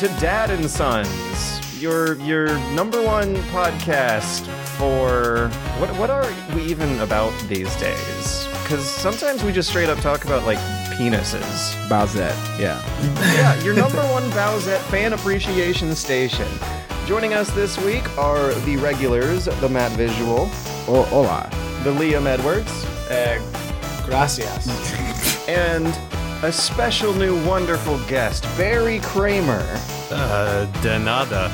to Dad and Sons, your your number one podcast for what what are we even about these days? Because sometimes we just straight up talk about like penises. Bowsette, yeah. Yeah, your number one Bowsette fan appreciation station. Joining us this week are the regulars, the Matt Visual, Oh, hola. the Liam Edwards, Uh, gracias. and a special new wonderful guest, Barry Kramer. Uh, de nada.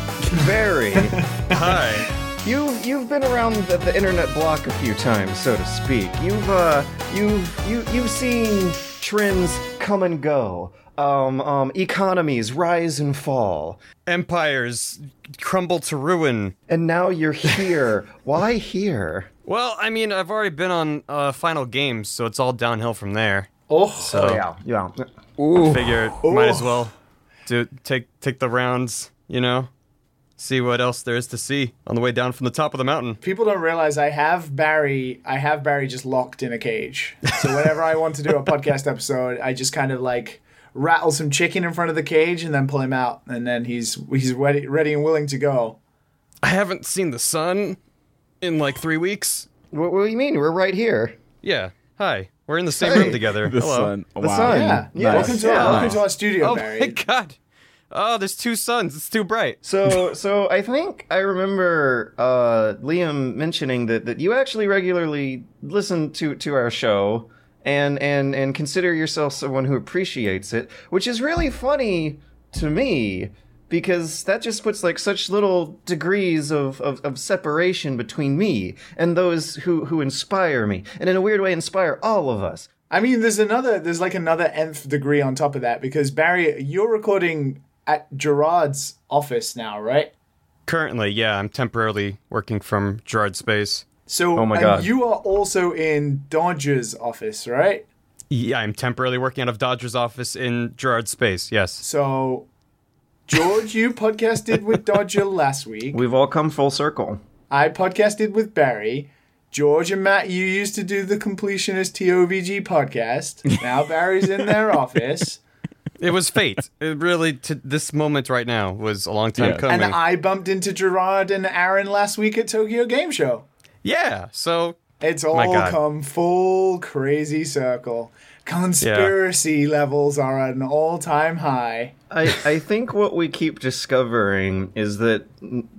Barry, Hi. you've you've been around the, the internet block a few times, so to speak. You've uh you've you you've seen trends come and go. Um, um, economies rise and fall. Empires crumble to ruin. And now you're here. Why here? Well, I mean, I've already been on uh, Final Games, so it's all downhill from there. Oh, So yeah. Ooh. figure might as well do take take the rounds, you know, see what else there is to see on the way down from the top of the mountain. people don't realize I have Barry. I have Barry just locked in a cage. So whenever I want to do a podcast episode, I just kind of like rattle some chicken in front of the cage and then pull him out, and then he's he's ready, ready and willing to go. I haven't seen the sun in like three weeks. What, what do you mean? We're right here. Yeah. Hi. We're in the same Hey. room together. The Hello. sun. The wow. sun. Yeah, Yeah, Welcome to yeah. our welcome to our studio, Oh Barry. my god. Oh, there's two suns. It's too bright. So, so I think I remember uh, Liam mentioning that, that you actually regularly listen to, to our show and, and and consider yourself someone who appreciates it, which is really funny to me because that just puts like such little degrees of, of, of separation between me and those who, who inspire me, and in a weird way inspire all of us. I mean, there's another, there's like another nth degree on top of that because Barry, you're recording at Gerard's office now, right? Currently, yeah, I'm temporarily working from gerard's Space. So, Oh my God. you are also in Dodger's office, right? Yeah, I'm temporarily working out of Dodger's office in gerard's Space. Yes. So, George, you podcasted with Dodger last week. We've all come full circle. I podcasted with Barry. George and Matt, you used to do the completionist TOVG podcast. Now Barry's in their office. It was fate. It really, to this moment right now, was a long time Yeah. coming. And I bumped into Gerard and Arin last week at Tokyo Game Show. yeah, so It's all come full crazy circle. Conspiracy levels are at an all time high. I, I think what we keep discovering is that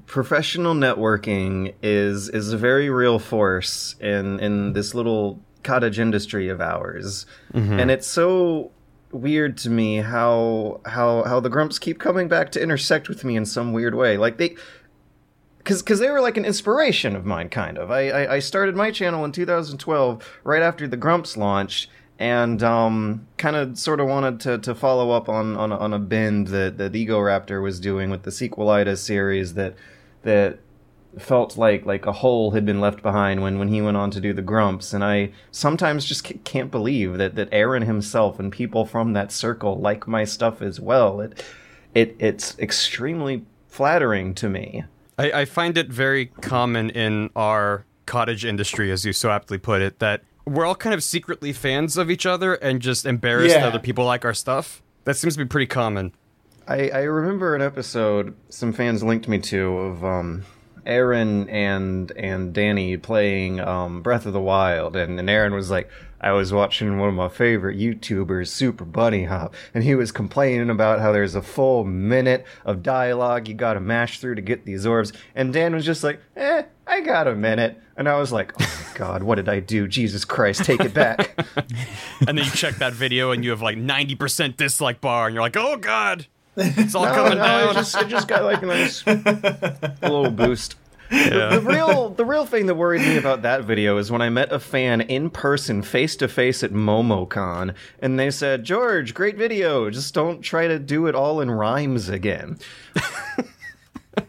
professional networking is is a very real force in in this little cottage industry of ours, mm-hmm. and it's so weird to me how how how the grumps keep coming back to intersect with me in some weird way. Like they because because they were like an inspiration of mine, kind of. I, I I started my channel in 2012, right after the Grumps launched, and um, kind of sort of wanted to, to follow up on on a, on a bend that that Egoraptor was doing with the Sequelitis series that that felt like like a hole had been left behind when when he went on to do the Grumps, and I sometimes just c- can't believe that that Arin himself and people from that circle like my stuff as well. It it it's extremely flattering to me. I, I find it very common in our cottage industry, as you so aptly put it, that we're all kind of secretly fans of each other and just embarrassed Yeah. that other people like our stuff. That seems to be pretty common. I, I remember an episode some fans linked me to of um, Arin and and Danny playing um, Breath of the Wild, and, and Arin was like, I was watching one of my favorite YouTubers, Super Bunny Hop, and he was complaining about how there's a full minute of dialogue you got to mash through to get these orbs, and Dan was just like, Eh, I got a minute, and I was like, Oh my God, what did I do? Jesus Christ, take it back. And then you check that video and you have like 90% dislike bar, and you're like, oh god, it's all No, coming no, down. It just, it just got like a nice little boost. Yeah. The real, the real thing that worried me about that video is when I met a fan in person, face to face at MomoCon, and they said, "George, great video. Just don't try to do it all in rhymes again."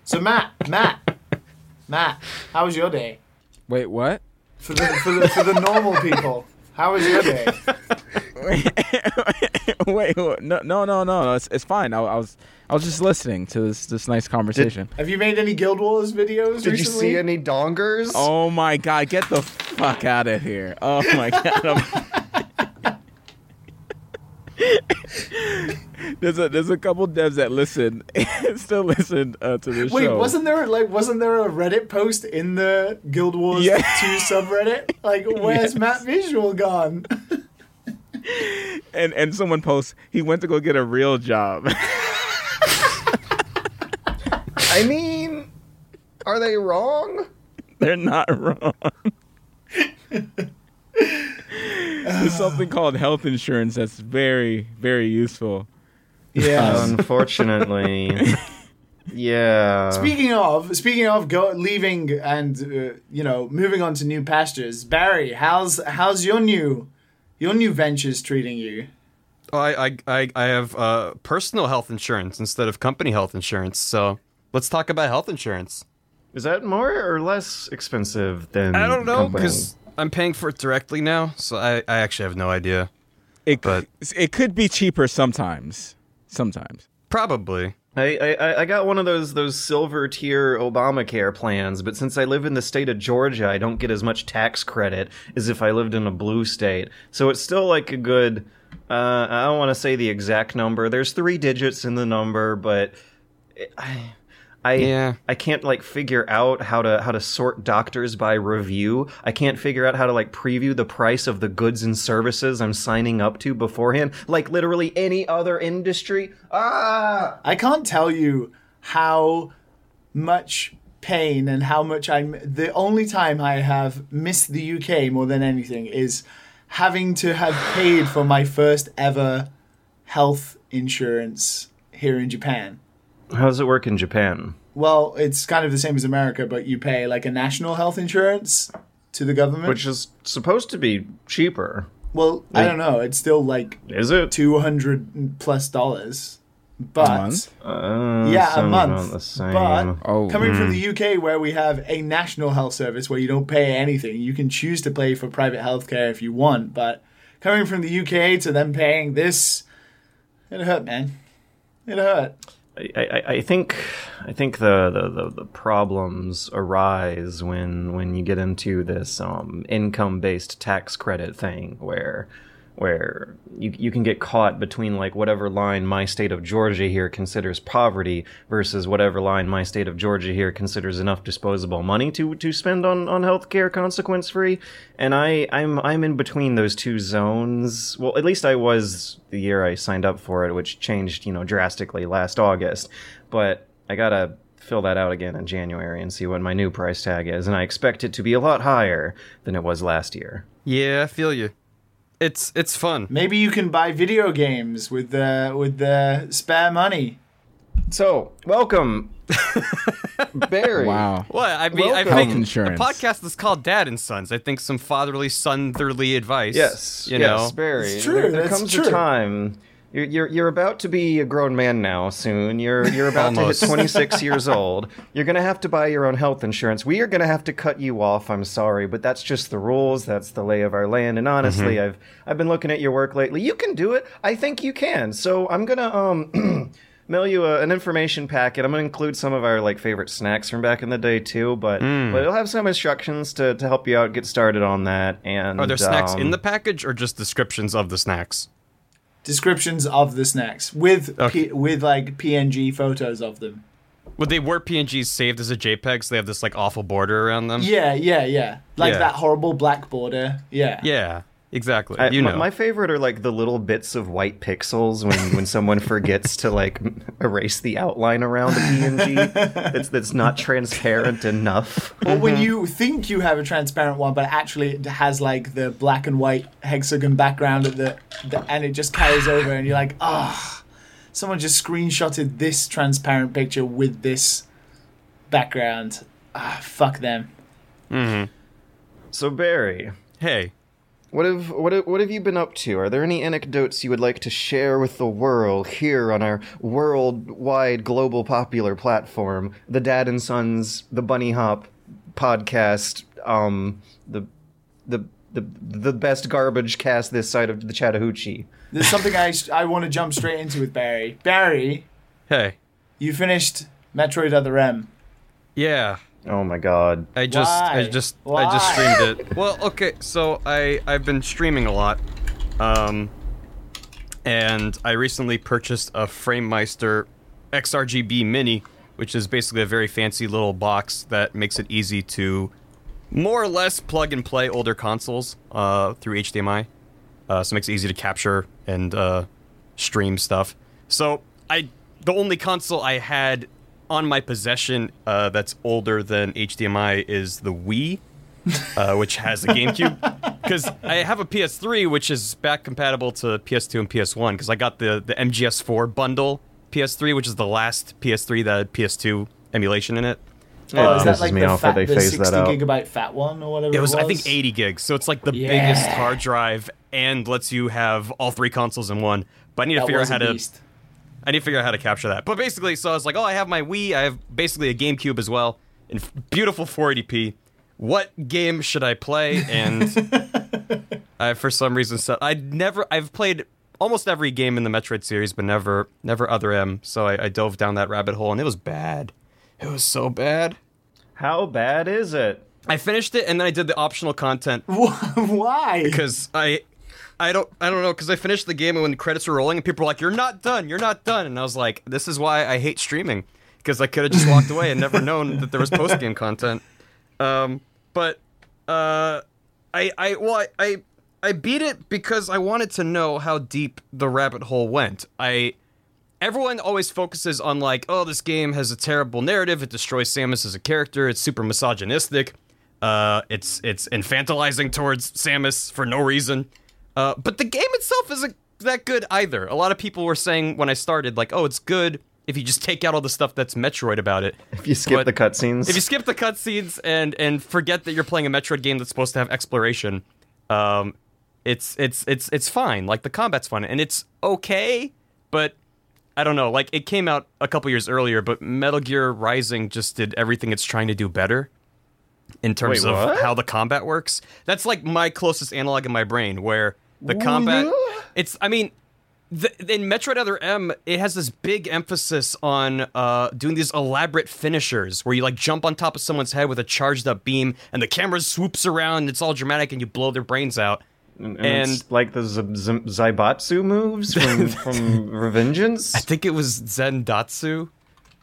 So, Matt, Matt, Matt, how was your day? Wait, what? For the, for the, for the normal people, how was your day? Wait, what? no, no, no, no, no. It's, it's fine. I, I was I was just listening to this this nice conversation. Have you made any Guild Wars videos Did you see any dongers? oh my god, get the fuck out of here! Oh my god. I'm- there's a there's a couple devs that listen, still listen uh, to this Wait, show. wasn't there like wasn't there a Reddit post in the Guild Wars Yeah. 2 subreddit? Like where's Yes. Matt Visual gone? and and someone posts he went to go get a real job. I mean, are they wrong? They're not wrong. There's something called health insurance that's very very useful. Yeah. Unfortunately. yeah. Speaking of, speaking of go leaving and uh, you know moving on to new pastures, Barry, how's how's your new your new ventures treating you? Oh, I, I, I, I have uh, personal health insurance instead of company health insurance. So let's talk about health insurance. Is that more or less expensive than I don't know because I'm paying for it directly now, so I, I actually have no idea. It But- it could be cheaper sometimes. Sometimes. Probably. I, I I got one of those those silver tier Obamacare plans, but since I live in the state of Georgia, I don't get as much tax credit as if I lived in a blue state. So it's still like a good. Uh, I don't want to say the exact number. There's three digits in the number, but it- I. I, Yeah. I can't like figure out how to how to sort doctors by review. I can't figure out how to like preview the price of the goods and services I'm signing up to beforehand. Like literally any other industry. Ah, I can't tell you how much pain and how much I'm. The only time I have missed the UK more than anything is having to have paid for my first ever health insurance here in Japan. How does it work in Japan? Well, it's kind of the same as America, but you pay like a national health insurance to the government. Which is supposed to be cheaper. well, I don't know. It's still like Is it? two hundred plus dollars, but month? Uh, yeah, a month. the same. But Oh. coming from the UK, where we have a national health service where you don't pay anything, you can choose to pay for private healthcare if you want. But coming from the UK to them paying this, it hurt, man. It hurt. I, I, think I think the, the, the, the problems arise when when you get into this um, income based tax credit thing where where you you can get caught between like whatever line my state of Georgia here considers poverty versus whatever line my state of Georgia here considers enough disposable money to to spend on on healthcare consequence free. And I I'm I'm in between those two zones. Well at least I was the year I signed up for it which changed you know drastically last August. But I got to fill that out again in January and see what my new price tag is. And I expect it to be a lot higher than it was last year. Yeah, I feel you. It's it's fun. Maybe you can buy video games with the with the spare money. So, welcome, Barry. Wow. What I mean, I Welcome. think Health insurance. a podcast is called Dad and Sons. I think some fatherly, sonderly advice. Yes, you yes, know. Barry. It's true, There, there comes true. a time. You're, you're you're about to be a grown man now. Soon, you're you're about to hit 26 years old. You're gonna have to buy your own health insurance. We are gonna have to cut you off. I'm sorry, but that's just the rules. That's the lay of our land. And honestly, Mm-hmm. I've I've been looking at your work lately. You can do it. I think you can. So I'm gonna um. Mail you a, an information packet. I'm gonna include some of our like favorite snacks from back in the day too, but Mm. but it'll have some instructions to, to help you out get started on that. And Are there snacks um, in the package or just descriptions of the snacks? Descriptions of the snacks with Okay. P- with like PNG photos of them. Would they were PNGs saved as a JPEG, so they have this like awful border around them? Yeah, yeah, yeah. Like Yeah. that horrible black border. Yeah. Yeah, exactly. I, you my- know. my favorite are like the little bits of white pixels when, when someone forgets to like erase the outline around a PNG that's that's not transparent enough. Or when you think you have a transparent one, but actually it has like the black and white hexagon background at the, the and it just carries over, and you're like, ah, someone just screenshotted this transparent picture with this background. Ah, fuck them. Hmm. So Barry, hey, what have what have, what have you been up to? Are there any anecdotes you would like to share with the world here on our worldwide global popular platform, the Dad and Sons, the Bunny Hop podcast, um, the the the the best garbage cast this side of the Chattahoochee? There's something I I want to jump straight into with Barry. Barry, hey, you finished Metroid Other M. yeah. Oh my god. I just, I Why? just, I just streamed it. Well, okay, so I, I've been streaming a lot, um, and I recently purchased a FrameMeister XRGB Mini, which is basically a very fancy little box that makes it easy to more or less plug and play older consoles uh, through HDMI. Uh, so it makes it easy to capture and uh, stream stuff. So I, the only console I had on my possession uh, that's older than HDMI is the Wii, uh, which has a GameCube. Because I have a PS3, which is back compatible to PS2 and PS1. Because I got the the MGS4 bundle PS3, which is the last PS3 that had PS2 emulation in it. Oh, is that like me the, off fat, they the 60 that out. gigabyte fat one or whatever? It was, I think, 80 gigs, so it's like the Yeah. biggest hard drive and lets you have all three consoles in one. But I need to figure out how a to beast. I need to figure out how to capture that. But basically, so I was like, oh, I have my Wii. I have basically a GameCube as well in beautiful 480p. What game should I play? And I, for some reason, so I never. I've played almost every game in the Metroid series, but never, never Other M. So I, I dove down that rabbit hole, and it was bad. It was so bad. How bad is it? I finished it, and then I did the optional content Why? because I I don't I don't know because I finished the game and when the credits were rolling and people were like you're not done you're not done and I was like this is why I hate streaming because I could have just walked away and never known that there was post game content. Um, but uh, I I well I, I I beat it because I wanted to know how deep the rabbit hole went. I everyone always focuses on like, oh, this game has a terrible narrative. It destroys Samus as a character. It's super misogynistic. Uh, it's it's infantilizing towards Samus for no reason. Uh, but the game itself isn't that good either. A lot of people were saying when I started, like, oh, it's good if you just take out all the stuff that's Metroid about it. If you skip But the cutscenes, If you skip the cutscenes and and forget that you're playing a Metroid game that's supposed to have exploration, um, it's it's it's it's fine. Like the combat's fun and it's okay, but I don't know. Like it came out a couple years earlier, but Metal Gear Rising just did everything it's trying to do better in terms Wait, of how the combat works. That's like my closest analog in my brain, where the combat. It's. I mean, the, in Metroid Other M, it has this big emphasis on uh, doing these elaborate finishers where you like jump on top of someone's head with a charged up beam, and the camera swoops around. And it's all dramatic, and you blow their brains out. and, and- it's like the Z- Z- Zaibatsu moves from from Revengeance. I think it was Zandatsu.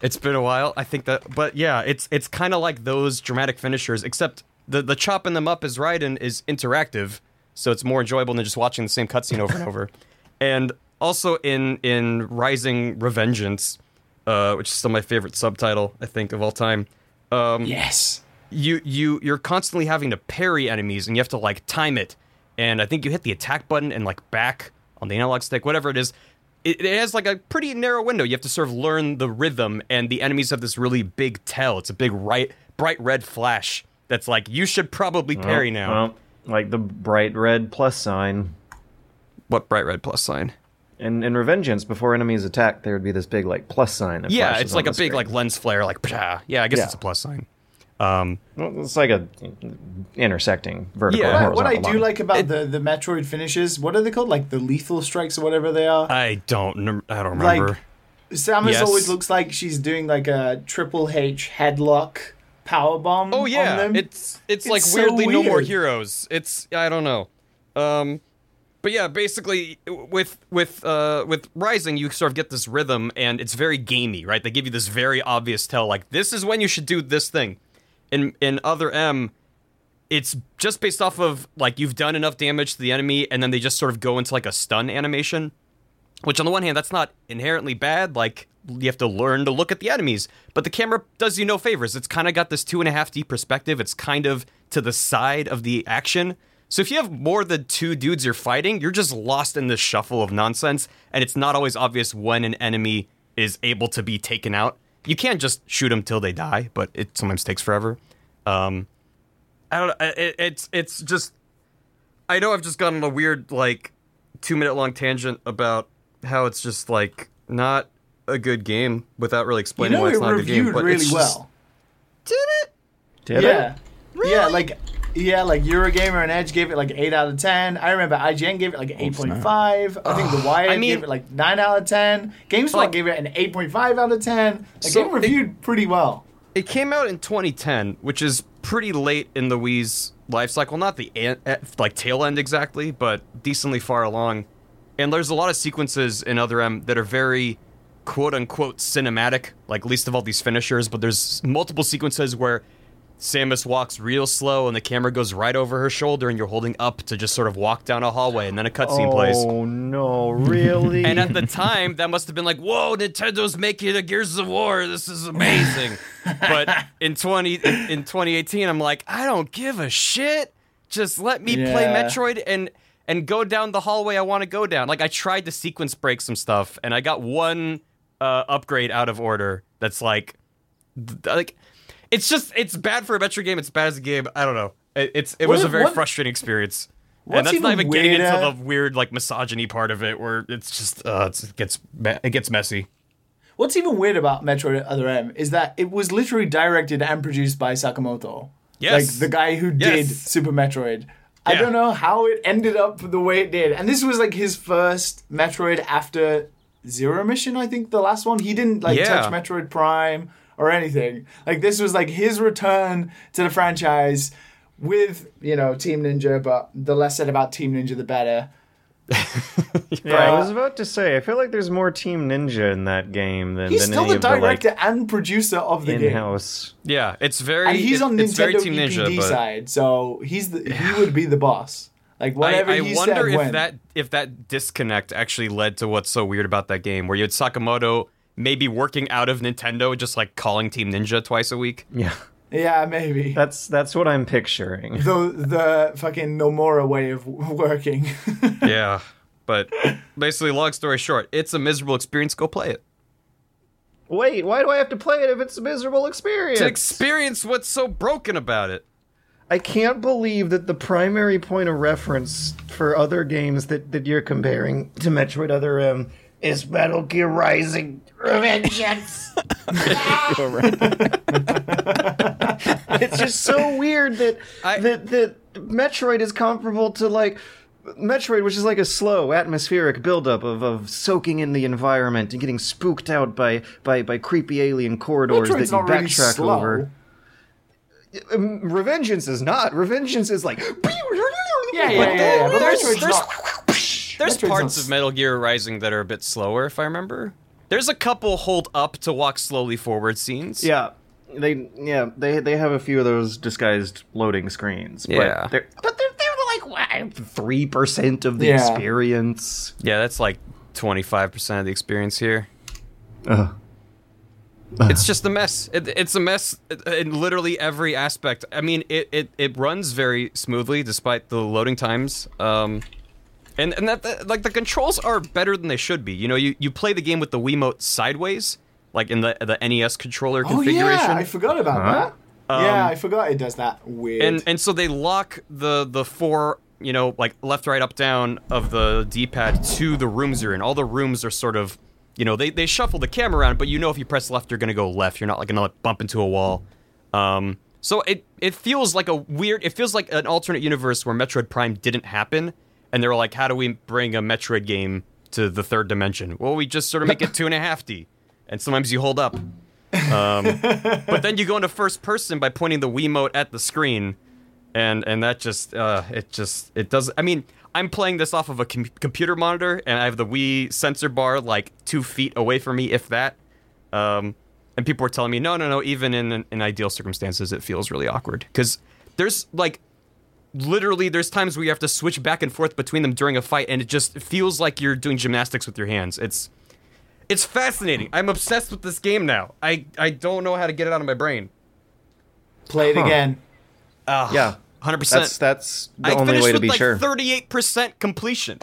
It's been a while. I think that, but yeah, it's it's kind of like those dramatic finishers, except the the chopping them up as Raiden is interactive, so it's more enjoyable than just watching the same cutscene over and over. And also in in Rising Revengeance, uh, which is still my favorite subtitle I think of all time. Um, Yes. you you you're constantly having to parry enemies and you have to like time it and i think you hit the attack button and like back on the analog stick whatever it is it, it has like a pretty narrow window you have to sort of learn the rhythm and the enemies have this really big tell it's a big right bright red flash that's like you should probably parry now Well, like the bright red plus sign. what bright red plus sign In in Revengeance, before enemies attack, there would be this big like plus sign. that yeah it's like a the big like lens flare like psha. yeah i guess Yeah. it's a plus sign um Well, it's like a intersecting vertical. Yeah. and What, what I do line. like about the, the Metroid finishes, what are they called? Like the lethal strikes or whatever they are? i don't i don't Like, remember Samus yes. always looks like she's doing like a Triple H headlock power bomb. Oh on yeah, it's, it's It's like so weirdly no more heroes. It's I don't know. Um but yeah, basically with with uh with Rising you sort of get this rhythm and it's very gamey, right? They give you this very obvious tell like this is when you should do this thing. In in Other M it's just based off of like you've done enough damage to the enemy and then they just sort of go into like a stun animation. Which on the one hand, that's not inherently bad. Like you have to learn to look at the enemies, but the camera does you no favors. It's kind of got this two and a half D perspective. It's kind of to the side of the action. So if you have more than two dudes you're fighting, you're just lost in this shuffle of nonsense, and it's not always obvious when an enemy is able to be taken out. You can't just shoot them till they die, but it sometimes takes forever. Um, I don't. know. It, it's it's just. I know I've just gone on a weird like two minute long tangent about how it's just like not a good game without really you explaining know why it's it not a good game. But really it's just, well. Did it? Did yeah. it? Yeah, like yeah, like Eurogamer and Edge gave it like eight out of ten. I remember IGN gave it like eight point five. I think The Wired I mean- gave it like nine out of ten. GameSpot Like- gave it an eight point five out of ten. Like So it reviewed pretty well. It came out in 2010, which is pretty late in the Wii's life cycle. Not the an- eh, like tail end exactly, but decently far along. and there's a lot of sequences in Other M that are very quote unquote cinematic, like least of all these finishers. But there's multiple sequences where Samus walks real slow and the camera goes right over her shoulder, and you're holding up to just sort of walk down a hallway, and then a cutscene plays. Oh no, really? And at the time, that must have been like, "Whoa, Nintendo's making a Gears of War. This is amazing." but in twenty in, in 2018, I'm like, I don't give a shit. Just let me play Metroid and and go down the hallway I want to go down. Like I tried to sequence break some stuff, and I got one uh, upgrade out of order. That's like, like, it's just it's bad for a Metroid game. It's bad as a game. I don't know. It, it's it What was a very what- frustrating experience. And that's not even getting into weirder- the weird like misogyny part of it, where it's just uh, it's, it gets it gets messy. What's even weird about Metroid Other M is that it was literally directed and produced by Sakamoto. Yes. Like the guy who did Yes. Super Metroid. I don't know how it ended up the way it did. And this was like his first Metroid after Zero Mission, I think the last one. He didn't like Yeah. touch Metroid Prime or anything. Like this was like his return to the franchise with, you know, Team Ninja, but the less said about Team Ninja the better. yeah, I was about to say. I feel like there's more Team Ninja in that game than He's than still any the of the like director and producer of the game. in-house. Yeah, it's very and he's it- on it's very Nintendo Team EPD Ninja, but side, so he's the he would be the boss. Like I, whatever I he wonder said if when. that if that disconnect actually led to what's so weird about that game, where you had Sakamoto maybe working out of Nintendo, just like calling Team Ninja twice a week. Yeah, yeah, maybe that's that's what I'm picturing. the the fucking Nomura way of working. yeah, but basically, long story short, it's a miserable experience. Go play it Wait, why do I have to play it if it's a miserable experience? to experience what's so broken about it. I can't believe that the primary point of reference for other games that, that you're comparing to Metroid Other M is Metal Gear Rising Revengeance. it's just so weird that I- that that Metroid is comparable to like Metroid, which is like a slow, atmospheric buildup of, of soaking in the environment and getting spooked out by by, by creepy alien corridors Metroid's that you not really backtrack slow. over. Um, Revengeance is not. Revengeance is like. Yeah, yeah, yeah. yeah. But There's- Metroid's there's- There's parts of Metal Gear Rising that are a bit slower, if I remember. There's a couple hold up to walk slowly forward scenes. Yeah, they yeah they they have a few of those disguised loading screens. But Yeah. they're, but they're they're like three percent of the Yeah. experience. Yeah, that's like 25% of the experience here. Ugh. Uh-huh. It's just a mess. It, it's a mess in literally every aspect. I mean, it, it, it runs very smoothly despite the loading times. Um, and and that, that like the controls are better than they should be. You know, you, you play the game with the Wiimote sideways, like in the the NES controller Oh configuration. yeah, I forgot about Huh? that. yeah, um, I forgot it does that weird. and and so they lock the the four you know like left right up down of the d-pad to the rooms you're in all the rooms are sort of you know they, they shuffle the camera around but you know if you press left you're going to go left. You're not like going to like, bump into a wall. Um so it it feels like a weird it feels like an alternate universe where metroid prime didn't happen and they were like how do we bring a metroid game to the third dimension? Well we just sort of make it two and a half d and sometimes you hold up. Um, but then you go into first person by pointing the Wiimote at the screen, and and that just uh, it just it does. I mean, I'm playing this off of a com- computer monitor, and I have the Wii sensor bar like two feet away from me, if that. Um, and people were telling me, no, no, no. Even in in ideal circumstances, it feels really awkward because there's like literally there's times where you have to switch back and forth between them during a fight, and it just feels like you're doing gymnastics with your hands. It's it's fascinating. I'm obsessed with this game now. I, I don't know how to get it out of my brain. Play it Huh. again. Uh, Yeah, 100%. that's that's the I only finished way to with be like sure. 38% completion.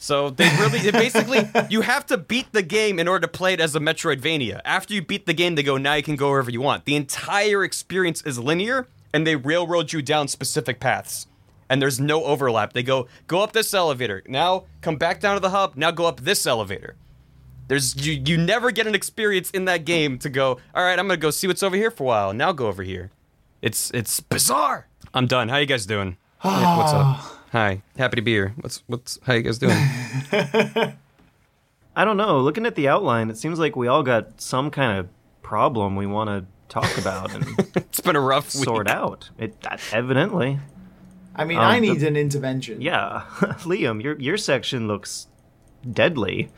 So they really, they basically, you have to beat the game in order to play it as a Metroidvania. After you beat the game, they go, now you can go wherever you want. The entire experience is linear, and they railroad you down specific paths. And there's no overlap. They go, go up this elevator. Now come back down to the hub. Now go up this elevator. There's you, you never get an experience in that game to go, all right, I'm gonna go see what's over here for a while. Now go over here. It's it's bizarre. I'm done. How you guys doing? Yeah, what's up? Hi. Happy to be here. What's what's how you guys doing? I don't know. Looking at the outline, it seems like we all got some kind of problem we want to talk about and it's been a rough week. sort out. It that, evidently, I mean, Um, I the- need an intervention. yeah. Liam, your your section looks deadly.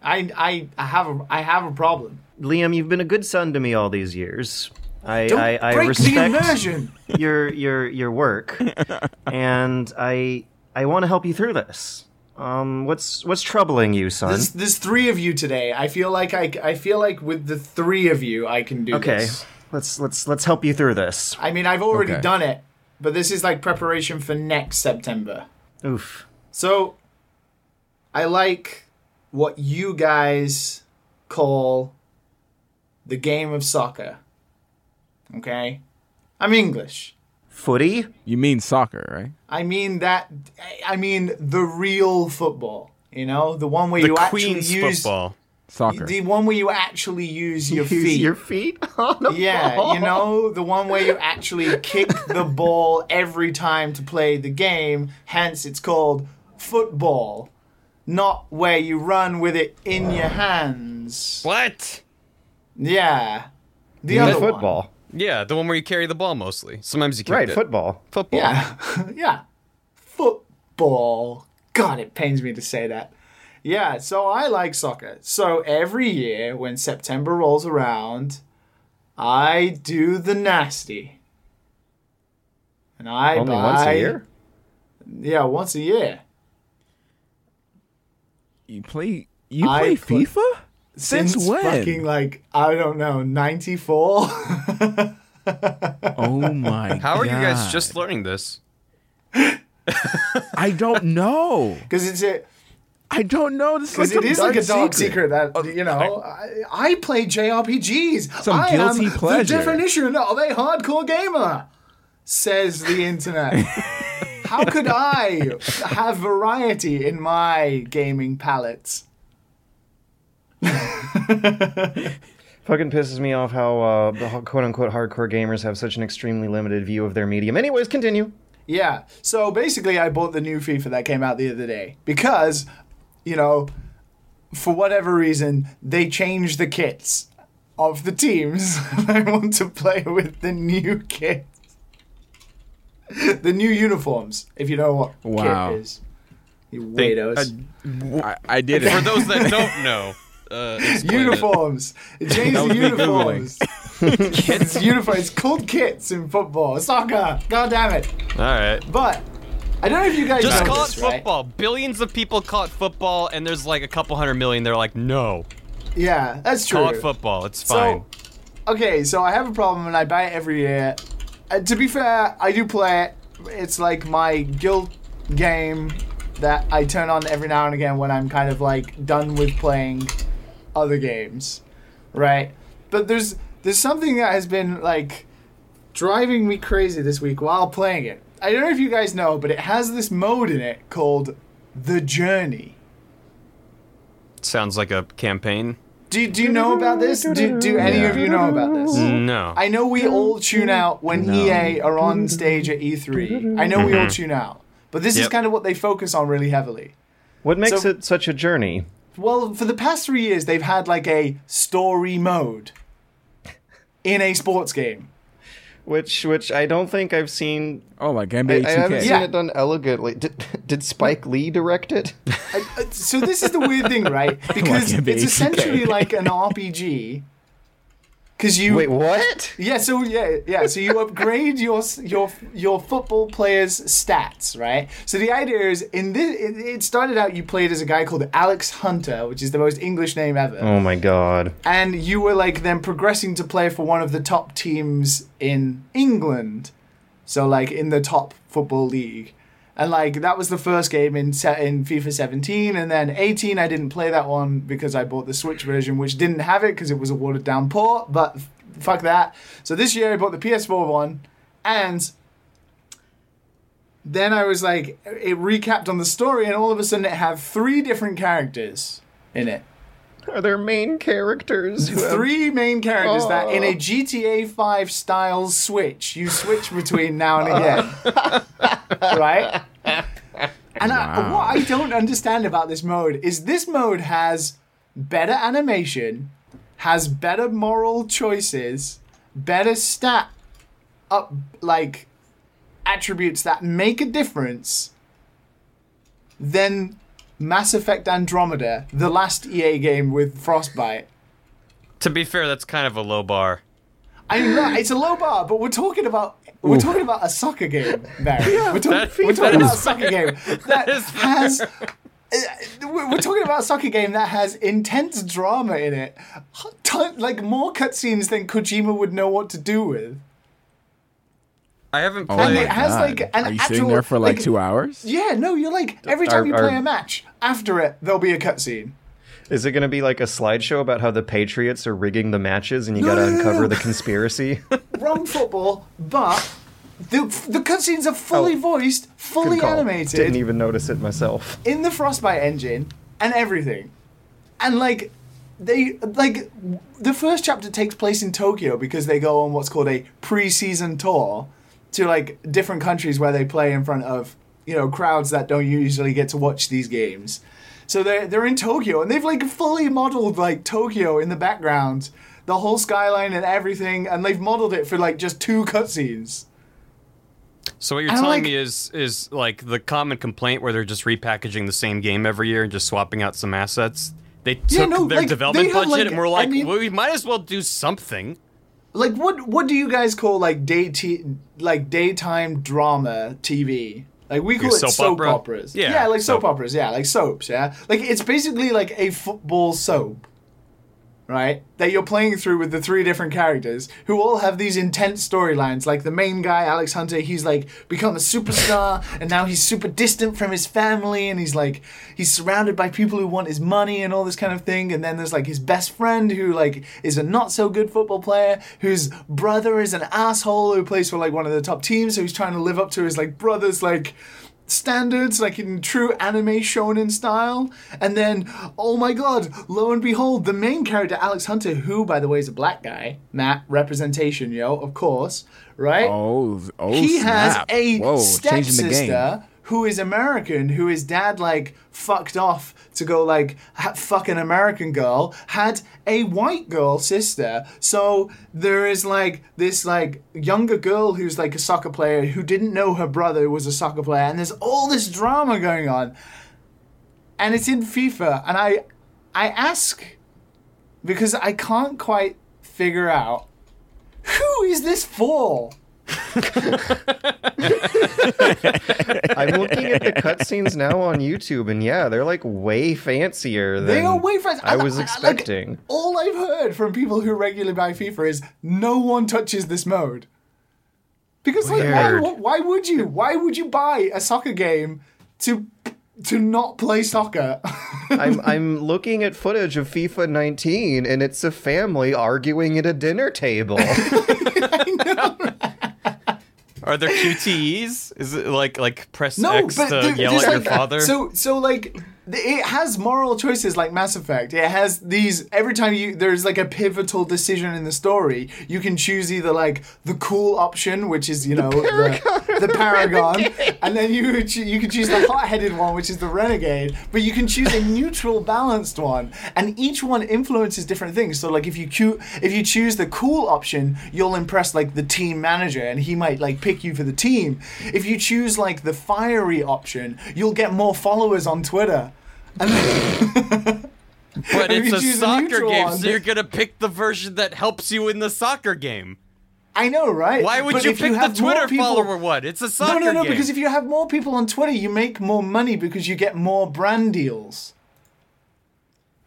I I I have a I have a problem. Liam, you've been a good son to me all these years. I Don't I, I break the respect immersion. your your your work, and I I want to help you through this. Um, what's what's troubling you, son? There's, there's three of you today. I feel like I, I feel like with the three of you, I can do okay, this. let's let's let's help you through this. I mean, I've already Okay. done it, but this is like preparation for next September. Oof. So, I like what you guys call the game of soccer. Okay? I'm English. Footy? You mean soccer, right? I mean that I mean the real football, you know? The one where The you Queen's actually use football. Soccer. the one where you actually use your Use feet. your feet oh, on a Yeah, ball. you know, the one where you actually kick the ball every time to play the game, hence it's called football. Not where you run with it in your hands. What? Yeah. The Yeah, other one. Football. Yeah, the one where you carry the ball mostly. Sometimes you carry Right, it. football. Football. Yeah. yeah. Football. God, it pains me to say that. Yeah, so I like soccer. So every year when September rolls around, I do the nasty. And I Only buy, once a year. Yeah, once a year. You play you I play put- FIFA? Since, Since when? fucking like I don't know, 94. oh my god. How are you guys just learning this? I don't know. Cuz it's a I don't know. This is like Because it some is like a dark dark secret, that you know. I, I play JRPGs. Some I guilty am pleasure. The definition of a hardcore gamer, says the internet. How could I have variety in my gaming palettes? Fucking pisses me off how uh, the quote unquote hardcore gamers have such an extremely limited view of their medium. Anyways, continue. Yeah. So basically, I bought the new FIFA that came out the other day because, you know, for whatever reason, they changed the kits of the teams. I want to play with the new kit. The new uniforms, if you know what Wow. kit is. You They- weirdos. I, I did For those that don't know, uh, uniforms. It changed That the was me Googling. uniforms. it's uniform. It's called kits in football. Soccer. God damn it. All right. But I don't know if you guys Just know call this, it right? football. Billions of people call it football, and there's like a couple hundred million. They're like, no, Yeah, that's true. call it football. It's fine. So, okay, so I have a problem and I buy it every year. Uh, to be fair, I do play it. It's like my guilt game that I turn on every now and again when I'm kind of like done with playing other games, right? But there's there's something that has been like driving me crazy this week while playing it. I don't know if you guys know, but it has this mode in it called the Journey. Sounds like a campaign. Do, do you know about this? Do, do any of you know about this? No. I know we all tune out when EA are on stage at E3. I know we all mm-hmm. tune out. But this is kind of what they focus on really heavily. What makes So- it such a journey? Well, for the past three years, they've had like a story mode in a sports game. Which which I don't think I've seen. Oh, like I, NBA I haven't 2K. seen Yeah. it done elegantly. Did, did Spike Lee direct it? I- uh, so this is the weird thing, right? Because Like NBA it's 2K. essentially like an RPG. Because you Wait, what? Yeah, so yeah, yeah. So you upgrade your your your football players' stats, right? So the idea is in this, it, it started out you played as a guy called Alex Hunter, which is the most English name ever, Oh my god. and you were like then progressing to play for one of the top teams in England, so like in the top football league. And like that was the first game in in FIFA 17, and then 18 I didn't play that one because I bought the Switch version, which didn't have it because it was a watered down port. But f- fuck that. So this year I bought the PS4 one, and then I was like, it recapped on the story, and all of a sudden it had three different characters in it Are there main characters? who have- three main characters that in a Oh. GTA 5 style switch you switch between now and again. right? And I, what I don't understand about this mode is this mode has better animation, has better moral choices, better stat up like attributes that make a difference than Mass Effect Andromeda, the last EA game with Frostbite. To be fair, that's kind of a low bar. I mean, it's a low bar, but we're talking about we're talking about a soccer game, Barry. we're, talk- that- we're talking about a soccer game that is has. uh, We're we're talking about a soccer game that has intense drama in it, Ton- like more cutscenes than Kojima would know what to do with. I haven't Oh And played. it has, God. like, an Are you actual- sitting there for like, like- two hours? Yeah, no, you're like every time Are- you play are- a match, after it there'll be a cutscene. Is it going to be like a slideshow about how the Patriots are rigging the matches and you No, got to no, no, uncover no. the conspiracy? Wrong football, but the the cutscenes are fully Oh. voiced, fully Good call. animated. Didn't even notice it myself. in the Frostbite engine and everything. And like they like the first chapter takes place in Tokyo because they go on what's called a pre-season tour to like different countries where they play in front of, you know, crowds that don't usually get to watch these games. So they're they're in Tokyo and they've like fully modeled like Tokyo in the background, the whole skyline and everything, and they've modeled it for like just two cutscenes. So what you're I telling like- me is is like the common complaint where they're just repackaging the same game every year and just swapping out some assets. They took Yeah, no, their like, development budget like- and we're I like, mean- well, we might as well do something. Like what what do you guys call like day t- like daytime drama TV? Like we call it soap soap, opera? operas. Yeah, yeah, like soap. soap. operas. Yeah, like soaps. Yeah, like it's basically like a football soap, right? That you're playing through with the three different characters who all have these intense storylines. Like the main guy, Alex Hunter, he's like become a superstar, and now he's super distant from his family, and he's like he's surrounded by people who want his money and all this kind of thing. And then there's like his best friend who like is a not so good football player, whose brother is an asshole who plays for like one of the top teams, so he's trying to live up to his like brother's like standards, like in true anime shonen style. And then, oh my god, lo and behold, the main character, Alex Hunter, who, by the way, is a black guy, Matt, representation, yo, of course, right? Oh, oh, he has snap. a Whoa, changing the game. stepsister who is American, who his dad like fucked off to go like ha- fuck an American girl, had a white girl sister. So there is like this like younger girl who's like a soccer player who didn't know her brother was a soccer player, and there's all this drama going on, and it's in FIFA, and I I ask because I can't quite figure out who is this for. I'm looking at the cutscenes now on YouTube, and yeah, they're like way fancier than They are way fast. I was uh, like, expecting. all I've heard from people who regularly buy FIFA is no one touches this mode. Because like, why, why would you? Why would you buy a soccer game to to not play soccer? I'm I'm looking at footage of FIFA 19, and it's a family arguing at a dinner table. Are there QTEs? Is it like like press no, X to yell at your father? So so like it has moral choices like Mass Effect. It has these every time you there's like a pivotal decision in the story, you can choose either like the cool option, which is you know the, the Paragon, and then you you can choose the hot-headed one, which is the Renegade. But you can choose a neutral, balanced one, and each one influences different things. So like if you choo- if you choose the cool option, you'll impress like the team manager, and he might like pick you for the team. If you choose like the fiery option, you'll get more followers on Twitter. And but it's a soccer neutral game, one, so you're gonna pick the version that helps you in the soccer game. I know, right? Why would But you if pick the Twitter people- follower one? It's a soccer game. No, no, no. game. Because if you have more people on Twitter, you make more money because you get more brand deals.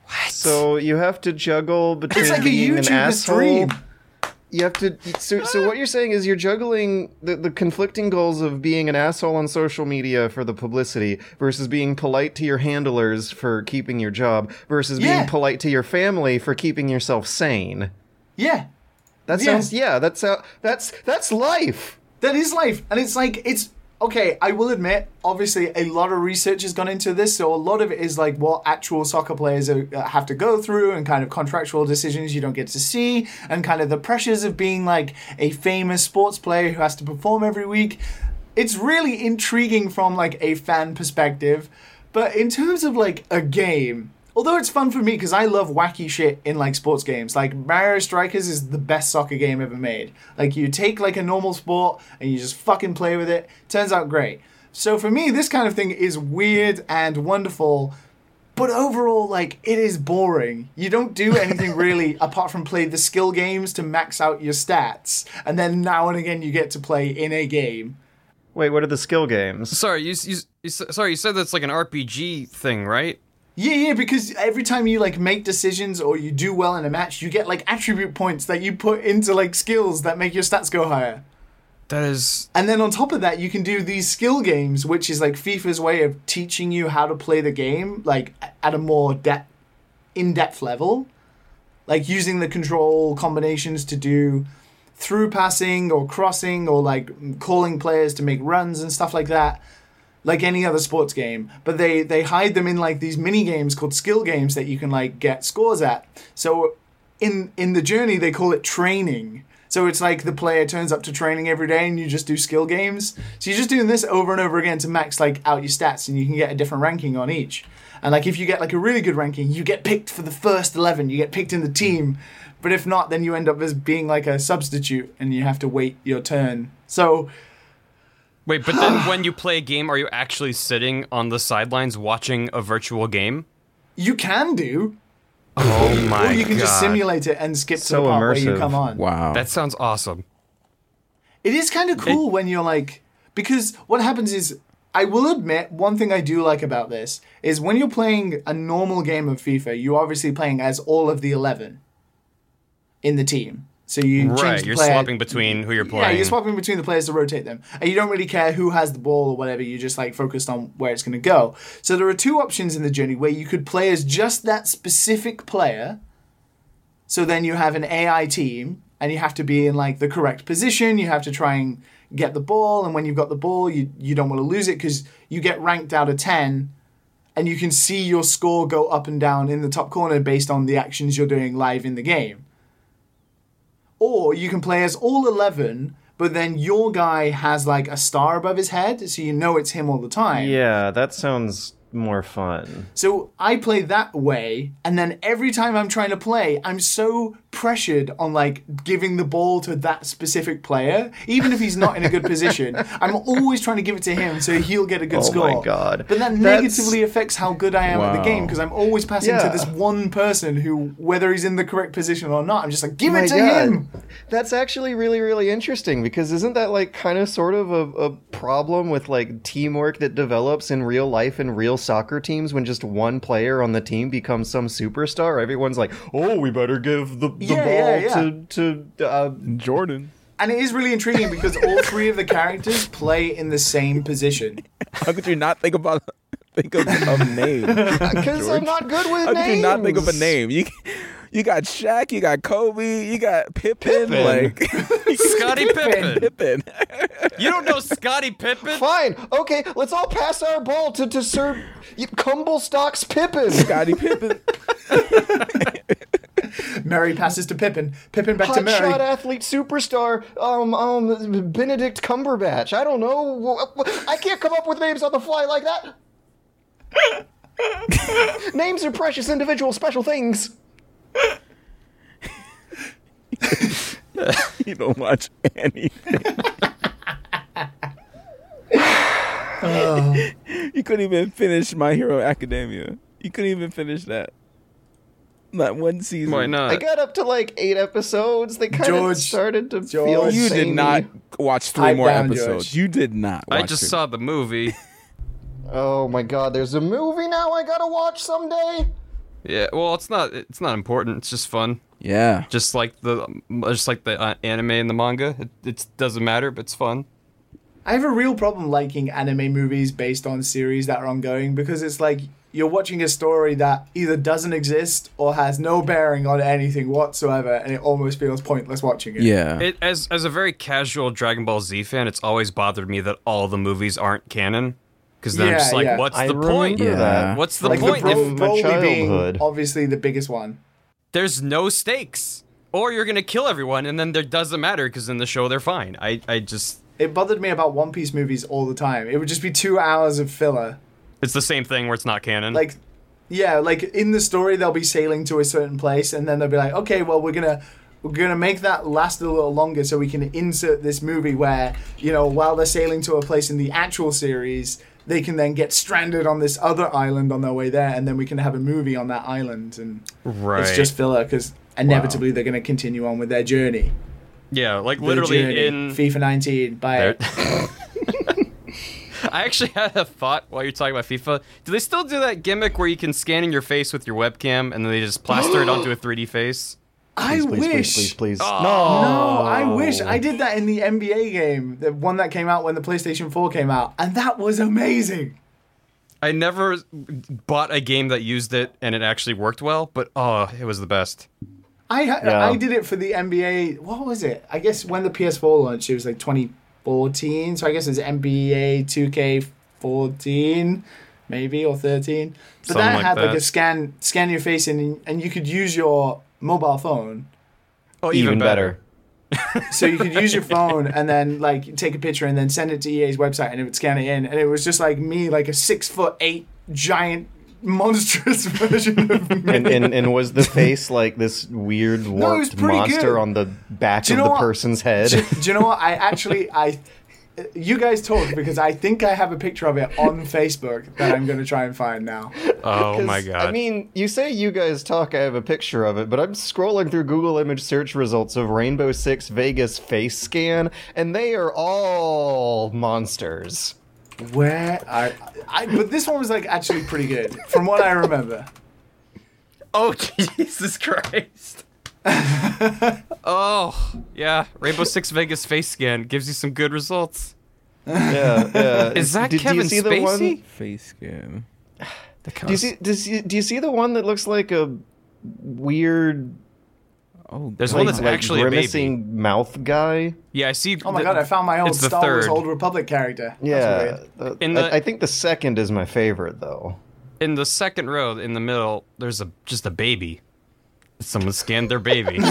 What? So you have to juggle between It's like a being an asshole. stream. You have to. So, so what you're saying is you're juggling the, the conflicting goals of being an asshole on social media for the publicity versus being polite to your handlers for keeping your job versus Yeah. being polite to your family for keeping yourself sane. Yeah, That Yeah. sounds. Yeah, that's how. That's that's life. that is life, and it's like it's okay. I will admit, obviously, a lot of research has gone into this, so a lot of it is like what actual soccer players uh, have to go through, and kind of contractual decisions you don't get to see, and kind of the pressures of being like a famous sports player who has to perform every week. It's really intriguing from like a fan perspective, but in terms of like a game, although it's fun for me because I love wacky shit in like sports games. Like Mario Strikers is the best soccer game ever made. Like you take like a normal sport and you just fucking play with it. Turns out great. So for me, this kind of thing is weird and wonderful, but overall, like it is boring. You don't do anything really apart from play the skill games to max out your stats, and then now and again you get to play in a game. Wait, what are the skill games? Sorry, you, you, you sorry, you said that's like an RPG thing, right? Yeah, yeah, because every time you like make decisions or you do well in a match, you get like attribute points that you put into like skills that make your stats go higher. That is And then on top of that, you can do these skill games, which is like FIFA's way of teaching you how to play the game, like at a more de- in-depth level, like using the control combinations to do through passing or crossing or like calling players to make runs and stuff like that, like any other sports game. But they they hide them in like these mini games called skill games that you can like get scores at. So in in the journey, they call it training. So it's like the player turns up to training every day and you just do skill games. So you're just doing this over and over again to max like out your stats and you can get a different ranking on each. And like if you get like a really good ranking, you get picked for the first 11, you get picked in the team. But if not, then you end up as being like a substitute and you have to wait your turn. So wait, but then when you play a game, are you actually sitting on the sidelines watching a virtual game? you can do, Oh my or you can just simulate it and skip to the part where you come on. Wow. That sounds awesome. It is kind of cool when you're like, because what happens is, I will admit, one thing I do like about this is when you're playing a normal game of FIFA, you're obviously playing as all of the 11 in the team. So you change Right, you're player- swapping between who you're playing. Yeah, you're swapping between the players to rotate them. And you don't really care who has the ball or whatever, you're just like focused on where it's going to go. So there are two options in the journey where you could play as just that specific player. So then you have an AI team and you have to be in like the correct position, you have to try and get the ball and when you've got the ball, you you don't want to lose it cuz you get ranked out of 10 and you can see your score go up and down in the top corner based on the actions you're doing live in the game. Or you can play as all 11, but then your guy has like a star above his head, so you know it's him all the time. Yeah, that sounds more fun. So I play that way, and then every time I'm trying to play, I'm so pressured on like giving the ball to that specific player, even if he's not in a good position. I'm always trying to give it to him so he'll get a good Oh score. my God. But that That's- negatively affects how good I am at the game because I'm always passing Yeah. to this one person who, whether he's in the correct position or not, I'm just like, give it to God. him. That's actually really, really interesting because isn't that like kind of sort of a, a problem with like teamwork that develops in real life in real soccer teams when just one player on the team becomes some superstar? Everyone's like, oh, we better give the, the Yeah, ball yeah, yeah. to, to uh, Jordan. And it is really intriguing because all three of the characters play in the same position. How could you not think about think of a name? because I'm not good with How names. could you not think of a name? You you got Shaq, you got Kobe, you got Pippen, Pippen. like Scottie Pippen. Pippen. You don't know Scottie Pippen? Fine, okay, let's all pass our ball to, to Sir Cumble Stocks Pippin. Scottie Pippen. Mary passes to Pippin. Pippin back to Mary. Hotshot athlete superstar, um, um, Benedict Cumberbatch. I don't know. I can't come up with names on the fly like that. names are precious individual special things. You don't watch anything. you couldn't even finish My Hero Academia. You couldn't even finish that. Not one season. Why not? I got up to like eight episodes. They kind George, of started to George. feel. You did not watch three Pipe more episodes. George. You did not. I just three- saw the movie. Oh my god! There's a movie now. I gotta watch someday. Yeah, well, it's not it's not important. It's just fun. Yeah. Just like the just like the uh, anime and the manga. It, it doesn't matter, but it's fun. I have a real problem liking anime movies based on series that are ongoing because it's like you're watching a story that either doesn't exist or has no bearing on anything whatsoever, and it almost feels pointless watching it. Yeah. It as as a very casual Dragon Ball Z fan, it's always bothered me that all the movies aren't canon. Because then I'm just like, yeah. what's I the point? Yeah. that. What's the like point? the if Bro- in my Broly being childhood. obviously the biggest one. there's no stakes, or you're gonna kill everyone, and then there doesn't matter because in the show they're fine. I I just It bothered me about One Piece movies all the time. It would just be two hours of filler. It's the same thing where it's not canon. Like, yeah, like in the story they'll be sailing to a certain place, and then they'll be like, okay, well we're gonna we're gonna make that last a little longer so we can insert this movie where you know while they're sailing to a place in the actual series, they can then get stranded on this other island on their way there, and then we can have a movie on that island, and Right. it's just filler because inevitably they're gonna continue on with their journey. yeah, like literally journey. in FIFA 19. Buy There- it. I actually had a thought while you're talking about FIFA. Do they still do that gimmick where you can scan in your face with your webcam and then they just plaster it onto a 3D face? I Please, please, wish. please, please, please. Oh. No, I wish I did that in the NBA game, the one that came out when the PlayStation 4 came out, and that was amazing. I never bought a game that used it and it actually worked well, but oh, it was the best. I ha- Yeah. I did it for the NBA. What was it? I guess when the PS4 launched, it was like 2014. So I guess it's NBA 2K14, maybe or 13. But Something that like had like a scan scan your face in, and you could use your mobile phone. Oh, Even better. So you could use your phone and then like take a picture and then send it to EA's website and it would scan it in, and it was just like me, like a six foot eight giant monstrous version of me. And, and and was the face like this weird warped pretty monster good. on the back Do you of know the what? person's head? do, do you know what? I actually I you guys talk because I think I have a picture of it on Facebook that I'm going to try and find now. Oh my god. I mean, you say you guys talk, I have a picture of it, but I'm scrolling through Google image search results of Rainbow Six Vegas face scan, and they are all monsters. Where I, I but this one was like actually pretty good from what I remember. oh Jesus Christ. oh yeah, Rainbow Six Vegas face scan gives you some good results. Yeah, yeah. Is that Did- do you Kevin see the Spacey? one- Face scan. Do you see? Does you, do you see the one that looks like a weird, Oh, There's God. one that's like actually a baby. mouth guy? Yeah, I see. Oh my the- god, I found my old it's the Star Wars. Old Republic character. That's Yeah, weird. In I- the- I think the second is my favorite though. in the second row in the middle. There's a just a baby. Someone scanned their baby. and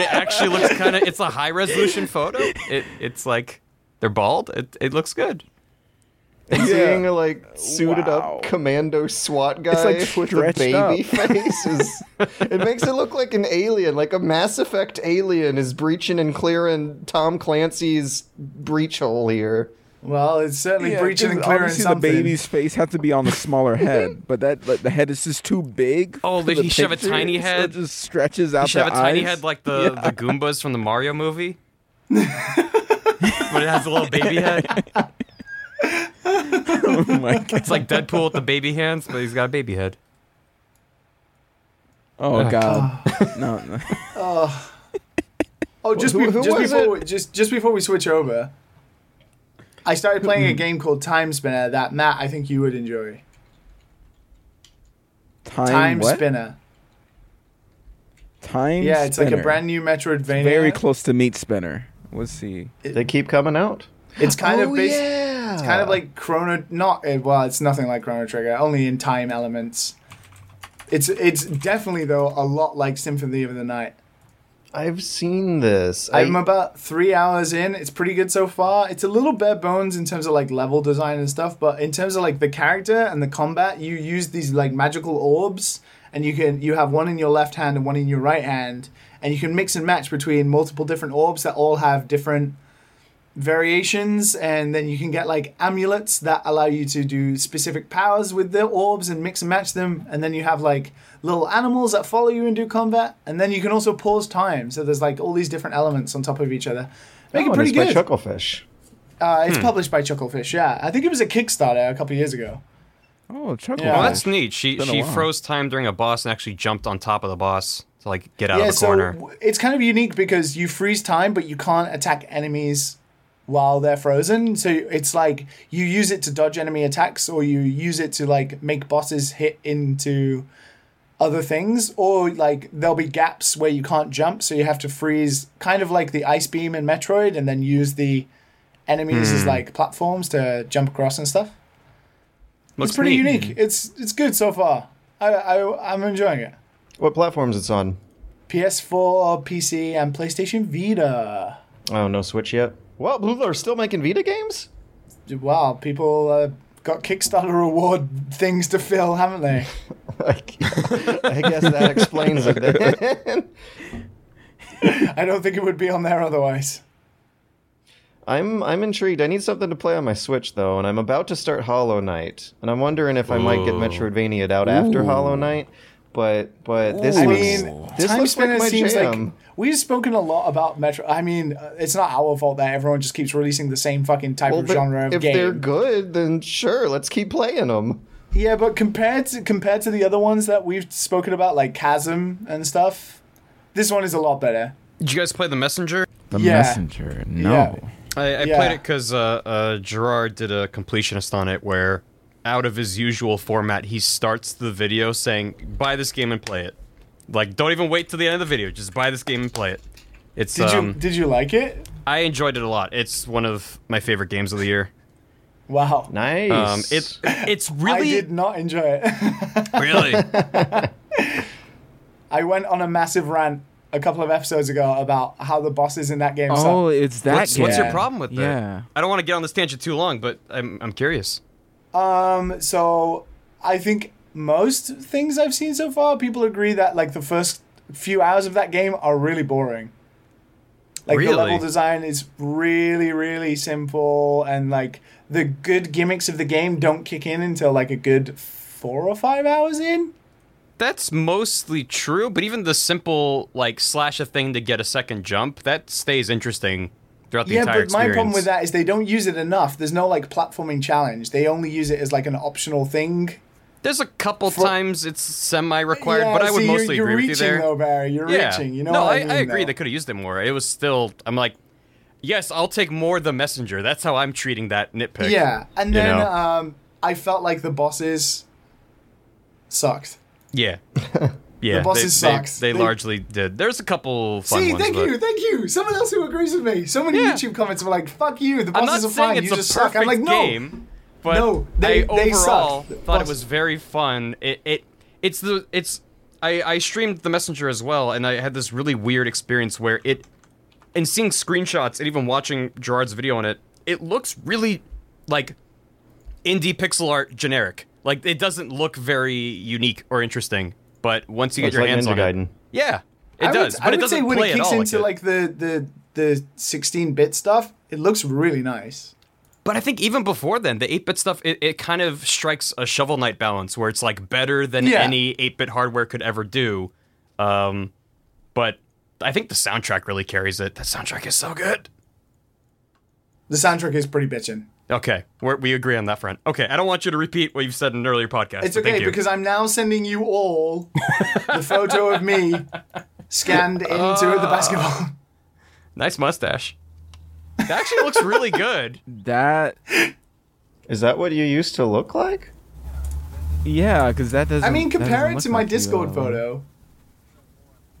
it actually looks kind of. It's a high resolution photo. It it's like they're bald. It it looks good. And seeing a like suited Wow. up commando SWAT guy like with a baby up. face is it makes it look like an alien, like a Mass Effect alien is breaching and clearing Tom Clancy's breach hole here. Well, it's certainly Yeah, breaching 'cause and clearing obviously something. the baby's face has to be on the smaller head, but that like, the head is just too big. Oh, for did the he shove a tiny so head? it just stretches out You should have the a tiny eyes. head like the the Goombas from the Mario movie. but it has a little baby head. oh my god! It's like Deadpool with the baby hands, but he's got a baby head. Oh god! Ah. no, no. Ah. Oh, just, Who- be- who just was before it? we, just just before we switch over, I started playing a hmm. game called Timespinner that Matt I think you would enjoy. Time, Time what? Spinner. Time. Yeah, it's like a brand new Metroidvania. Very close to Meat Spinner. Let's see. They keep coming out. It's kind oh, of based. yeah. It's kind of like Chrono. Not eh, well. It's nothing like Chrono Trigger. Only in time elements. It's it's definitely though a lot like Symphony of the Night. I've seen this. I, I'm about three hours in. It's pretty good so far. It's a little bare bones in terms of like level design and stuff, but in terms of like the character and the combat, you use these like magical orbs, and you can you have one in your left hand and one in your right hand, and you can mix and match between multiple different orbs that all have different variations, and then you can get like amulets that allow you to do specific powers with the orbs and mix and match them, and then you have like little animals that follow you and do combat, and then you can also pause time. So there's like all these different elements on top of each other. Make oh, it pretty it's good. by Chucklefish. uh, it's published by Chucklefish. Yeah, I think it was a Kickstarter a couple years ago. Oh, Chuckle. Yeah. Oh, that's neat. She she froze time during a boss and actually jumped on top of the boss to like get out yeah, of the so corner. it's kind of unique because you freeze time, but you can't attack enemies while they're frozen. So it's like you use it to dodge enemy attacks, or you use it to like make bosses hit into other things, or like there'll be gaps where you can't jump, so you have to freeze, kind of like the ice beam in Metroid, and then use the enemies Hmm. as like platforms to jump across and stuff. Looks it's pretty neat. unique. It's it's good so far. I, I I'm enjoying it. What platforms it's on? PS4, PC, and PlayStation Vita. Oh, no Switch yet. Well, they're still making Vita games. Wow, people are got Kickstarter reward things to fill, haven't they? I guess that explains it. Then. I don't think it would be on there otherwise. I'm I'm intrigued. I need something to play on my Switch though, and I'm about to start Hollow Knight, and I'm wondering if I might get Metroidvania out after Ooh. Hollow Knight. But but this I looks mean, this Time looks like my seems jam. like we've spoken a lot about Metro. I mean, uh, it's not our fault that everyone just keeps releasing the same fucking type well, of genre of if game. they're good, then sure, let's keep playing them. Yeah, but compared to compared to the other ones that we've spoken about, like Chasm and stuff, this one is a lot better. Did you guys play The Messenger? The Yeah. messenger. No. Yeah. I, I Yeah. played it because uh, uh, Jirard did a completionist on it where, out of his usual format, he starts the video saying, "Buy this game and play it." Like, don't even wait till the end of the video. Just buy this game and play it. It's Did um, you did you like it? I enjoyed it a lot. It's one of my favorite games of the year. Wow. Nice. Um, it it's really. I did not enjoy it. really I went on a massive rant a couple of episodes ago about how the bosses in that game Oh, suck. it's that what's, game. what's your problem with that? Yeah. I don't want to get on this tangent too long, but I'm I'm curious. Um, so I think most things I've seen so far, people agree that like the first few hours of that game are really boring. Like the level design is really, really simple, and like the good gimmicks of the game don't kick in until like a good four or five hours in. That's mostly true, but even the simple like slash a thing to get a second jump that stays interesting throughout the yeah, entire but my problem with that is they don't use it enough. There's no like platforming challenge. They only use it as like an optional thing. There's a couple For- times it's semi-required, Yeah, but I would see, you're- you're, agree reaching, with you there. though, Barry. You're yeah, reaching. You know no, what I, I, mean, I agree. though. They could have used it more. It was still. I'm like, yes, I'll take more the messenger. That's how I'm treating that nitpick. Yeah, and you then know? um, I felt like the bosses sucked. yeah, yeah. The bosses they, they- sucks. They, They- largely did. There's a couple fun See, ones. thank but- you, thank you. Someone else who agrees with me. So many Yeah. YouTube comments were like, "Fuck you, the bosses are fine. it's You a just suck." I'm like, no. game, but No, they- I they overall. Thought it was very fun. It it it's the it's I I streamed the messenger as well, and I had this really weird experience where it, and seeing screenshots and even watching Jirard's video on it, it looks really like indie pixel art generic. Like it doesn't look very unique or interesting. But once you get Looks your like hands Ninja on it, yeah, it I does. Would, but I it would doesn't say when it kicks all into like, like the the the 16-bit stuff, it looks really nice. But I think even before then, the 8 bit stuff, it, it kind of strikes a Shovel Knight balance where it's like better than Yeah. any 8 bit hardware could ever do. Um, but I think the soundtrack really carries it. The soundtrack is so good. The soundtrack is pretty bitchin'. Okay, we're, we agree on that front. Okay, I don't want you to repeat what you've said in an earlier podcast. It's okay because I'm now sending you all the photo of me scanned into Uh, the basketball. Nice mustache. That actually looks really good. That Is that what you used to look like? yeah, because that doesn't. I mean, compare it to my like Discord uh, photo.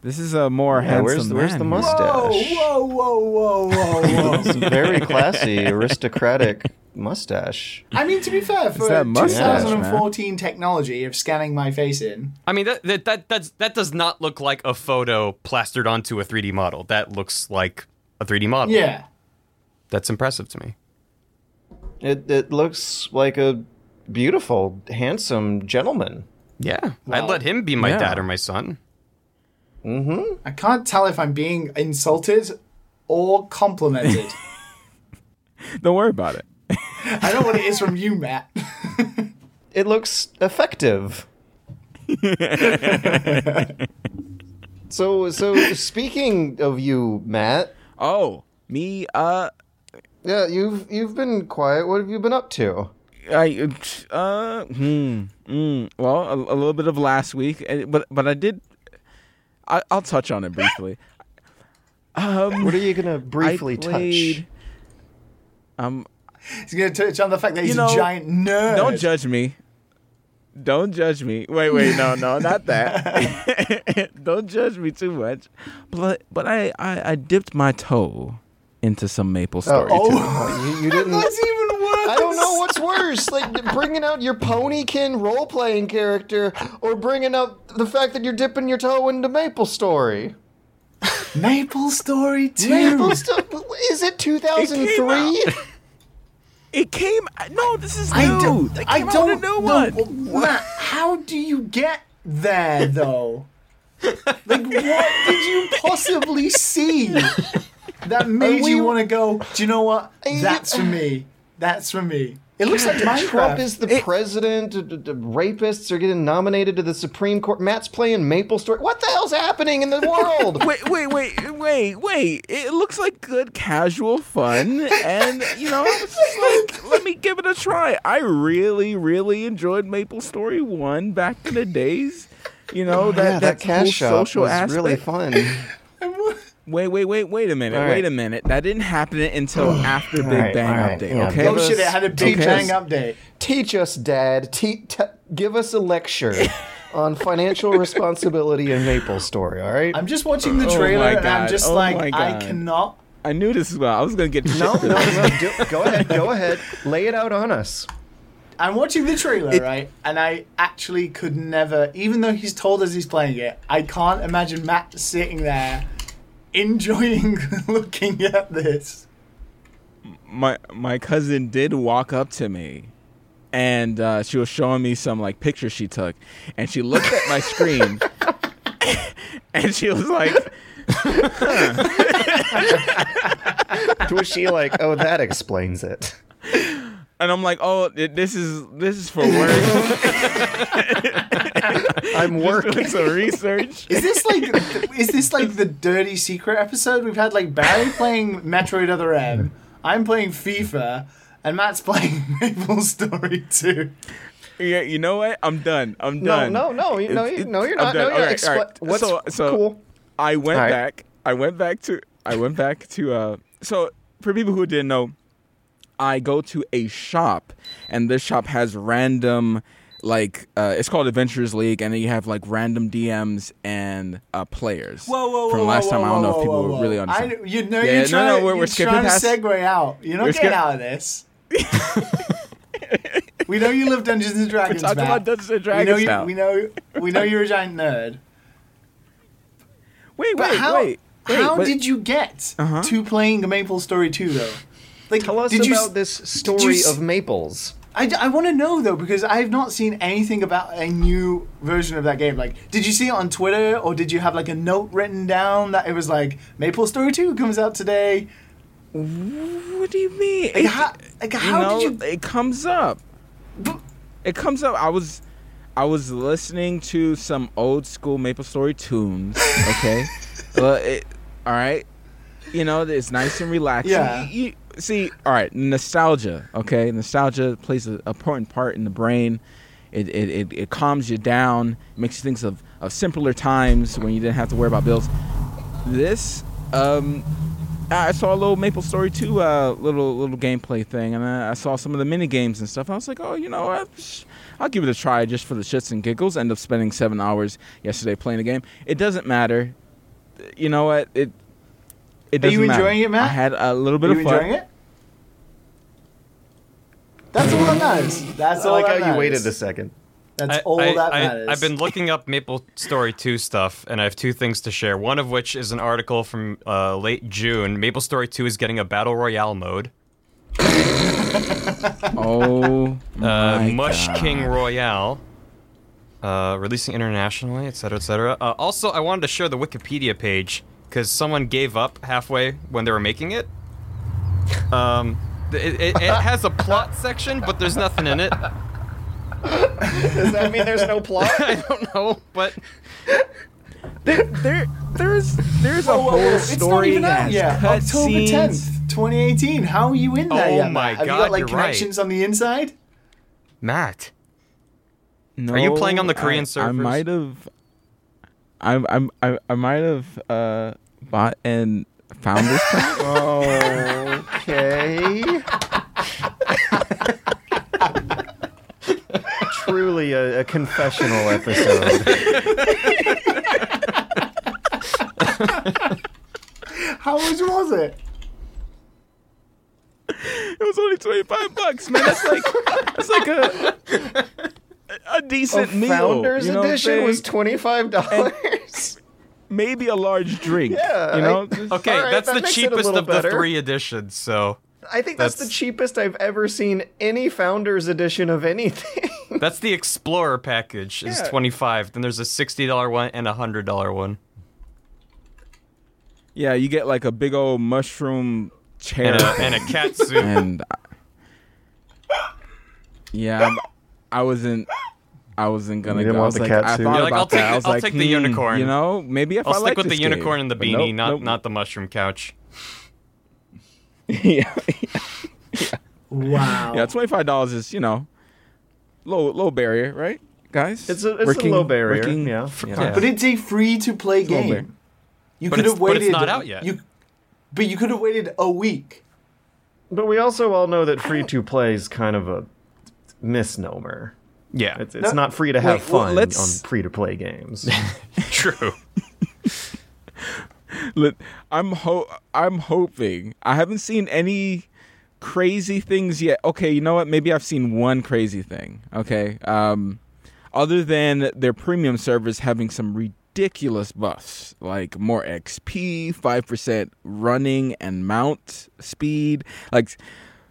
This is a more Yeah, where's handsome the- where's the man here. mustache? Whoa, whoa, whoa, whoa, whoa, whoa. a very classy, aristocratic mustache. I mean, to be fair, for that mustache, 2014 technology of scanning my face in, I mean, that, that, that, that's, that does not look like a photo plastered onto a 3D model. That looks like a 3D model. yeah. That's impressive to me. It it looks like a beautiful, handsome gentleman. Yeah, Wow. I'd let him be my Yeah. dad or my son. Hmm. I can't tell if I'm being insulted or complimented. Don't worry about it. I know what it is from you, Matt. It looks effective. so so speaking of you, Matt, Oh, me. Uh, yeah, you've you've been quiet. What have you been up to? I uh hmm, mm, well a, a little bit of last week, but but I did. I, I'll touch on it briefly. Um, What are you gonna briefly I played, touch? Um, He's going to touch on the fact that he's You know, a giant nerd. don't judge me. Don't judge me. Wait, wait, no, no, not that. Don't judge me too much. But but I I, I dipped my toe into some Maple uh, Story oh. too. Oh, you, you didn't. That's even worse. I don't know what's worse, like bringing out your ponykin role-playing character, or bringing up the fact that you're dipping your toe into Maple Story. Maple Story 2. Maple Story is it 2003? It came. No, this is new. I don't. They came out don't with a new know. Matt, how do you get there though? like, what did you possibly see that made we- you want to go? Do you know what? That's for me. That's for me. It looks like Minecraft. Trump is the It- president. d- d- rapists are getting nominated to the Supreme Court. Matt's playing Maple Story. What the hell's happening in the world? Wait, wait, wait, wait, wait. It looks like good casual fun, and you know, just like, let me give it a try. I really, really enjoyed Maple Story One back in the days. You know oh, that Oh, yeah, that, that shop social was aspect. really fun. Wait, wait, wait, wait a minute, All wait a minute. That didn't happen until after Big right, Bang all right, update. yeah, okay, give Oh us- shit! It had a Big Okay. Bang update. Teach us, Dad. Te- t- give us a lecture on financial responsibility in Maple Story. All right. I'm just watching the Oh trailer my and I'm just oh like, my I God. cannot. I knew this was well. I was gonna get shit no, no, no. Do, go ahead. Go ahead. Lay it out on us. I'm watching the trailer, It- right? And I actually could never, even though he's told us he's playing it, I can't imagine Matt sitting there enjoying looking at this. my my cousin did walk up to me and uh, she was showing me some like pictures she took and she looked at my screen and she was like Was she like, oh, that explains it? and i'm like oh this is this is for work I'm doing working. some research Is this like, is this like the dirty secret episode? We've had like Barry playing Metroid Other M, I'm playing FIFA, and Matt's playing Maple Story 2. yeah you know what i'm done i'm done no, no, you- no, It's- you- no, it's- you're I'm not. done. No, yeah, Alright, expla- alright. What's so, so cool? I went All right. back. I went back to. I went back to. Uh, so for people who didn't know, I go to a shop, and this shop has random, like uh, it's called Adventurers League, and then you have like random DMs and uh, players. Whoa, whoa, whoa! From last whoa, time, I don't whoa, know if people whoa, really understand. I, you know, Yeah, you're no, trying, no, to, we're- we're you're skipping trying past- to segue out. You're not We're getting skip- out of this. we know you love Dungeons and Dragons. talking Matt. about Dungeons and Dragons. we know you, now. We know. We know you're a giant nerd. Wait, But wait, how? wait. wait, how but- did you get Uh-huh. to playing Maple Story 2 though? Like, Tell us did you, about this you story s- of Maples. I, I want to know though because I've not seen anything about a new version of that game. Like, did you see it on Twitter or did you have like a note written down that it was like Maple Story 2 comes out today? What do you mean? Like, It- how, like, you how know, did you? it comes up. It comes up. I was I was listening to some old school Maple Story tunes. Okay, well, it, all right. You know, it's nice and relaxing. Yeah. You, you- see, all right, nostalgia. Okay, nostalgia plays an important part in the brain. It, it, it, it calms you down, makes you think of, of simpler times when you didn't have to worry about bills. This, um, I saw a little Maple Story 2 uh, little little gameplay thing, and I, I saw some of the mini games and stuff. I was like, oh, you know what? I'll give it a try just for the shits and giggles. End up spending seven hours yesterday playing the game. It doesn't matter. You know what? It it Are you doesn't matter. enjoying it, Matt? I had a little bit Are you of fun. enjoying it? That's all that matters. That's I all like that how you waited a second. That's I, all I, that I, matters. I've been looking up Maple Story 2 stuff, and I have two things to share. One of which is an article from uh, late June. Maple Story 2 is getting a Battle Royale mode. Oh, Uh, my Mush God. King Royale. Uh, releasing internationally, etc., etc. Uh, also, I wanted to share the Wikipedia page because someone gave up halfway when they were making it. Um, it, it, it has a plot section, but there's nothing in it. Does that mean there's no plot? I don't know, but There, there, there's, there's a Whoa, whoa, whole whoa. It's not even out has yet. October scenes. 10th, 2018. How are you in there Oh yet, my Matt? Have God, you got like you're right. connections on the inside? Matt. No, Are you playing on the Korean I, I might have. I I I, I might have uh, bought and found this. pack. okay. Truly a, a confessional episode. How much was it? it was only twenty five bucks, man. That's like that's like a a A decent meal. Founders you know edition was twenty five dollars. Maybe a large drink. Yeah, you know. I- Okay, All right, that's that the makes it a cheapest little of the three editions. So I think that's, the cheapest I've ever seen any Founders edition of anything. That's the Explorer package. Is Yeah. twenty five. Then there's a sixty dollar one and a hundred dollar one, Yeah, you get like a big old mushroom chair and a, and a cat suit. and uh, yeah, I'm- I wasn't. I wasn't gonna You didn't go. I was the like, cat I suit? thought You're like, about I'll take that. I the- was I'll like, take the hmm, unicorn. You know, maybe if I'll I stick like with the this game. unicorn and the But beanie, nope, not nope, not the mushroom couch. yeah, Wow. yeah. Twenty five dollars is you know, low low barrier, right, guys? It's a- it's a low barrier, working- yeah, yeah. yeah. But it's a free to play a little bit. game. You But could it's- have but waited. it's not out yet. You, but you could have waited a week. but we also all know that free to play is kind of a misnomer. Yeah, It's, it's No- not free to have Wait, fun let's- on free to play games. true. Look, I'm ho- I'm hoping. I haven't seen any crazy things yet. Okay, you know what? Maybe I've seen one crazy thing. Okay, um, other than their premium servers having some ridiculous buffs, like more XP, five percent running and mount speed, like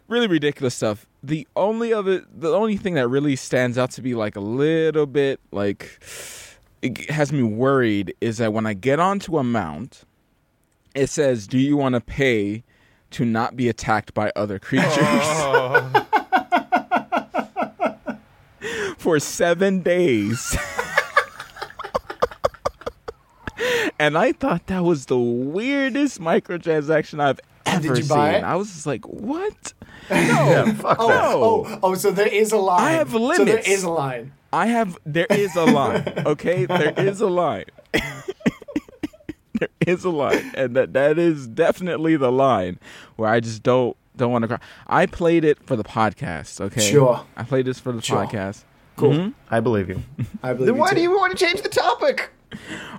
really ridiculous stuff. The only other, the only thing that really stands out to be like a little bit like it has me worried is that when I get onto a mount, it says, "Do you want to pay to not be attacked by other creatures Oh. for seven days?" and I thought that was the weirdest microtransaction I've ever did you buy seen. it? I was just like, "What?" yeah, fuck Oh, that. oh, oh! So there is a line. I have limits. So there is a line. I have. There is a line. Okay, there is a line. there is a line, and that that is definitely the line where I just don't don't want to cry. I played it for the podcast. Okay, Sure. I played this for the Sure. podcast. Cool. Mhm. I believe you. I believe. Then you why too. do you want to change the topic?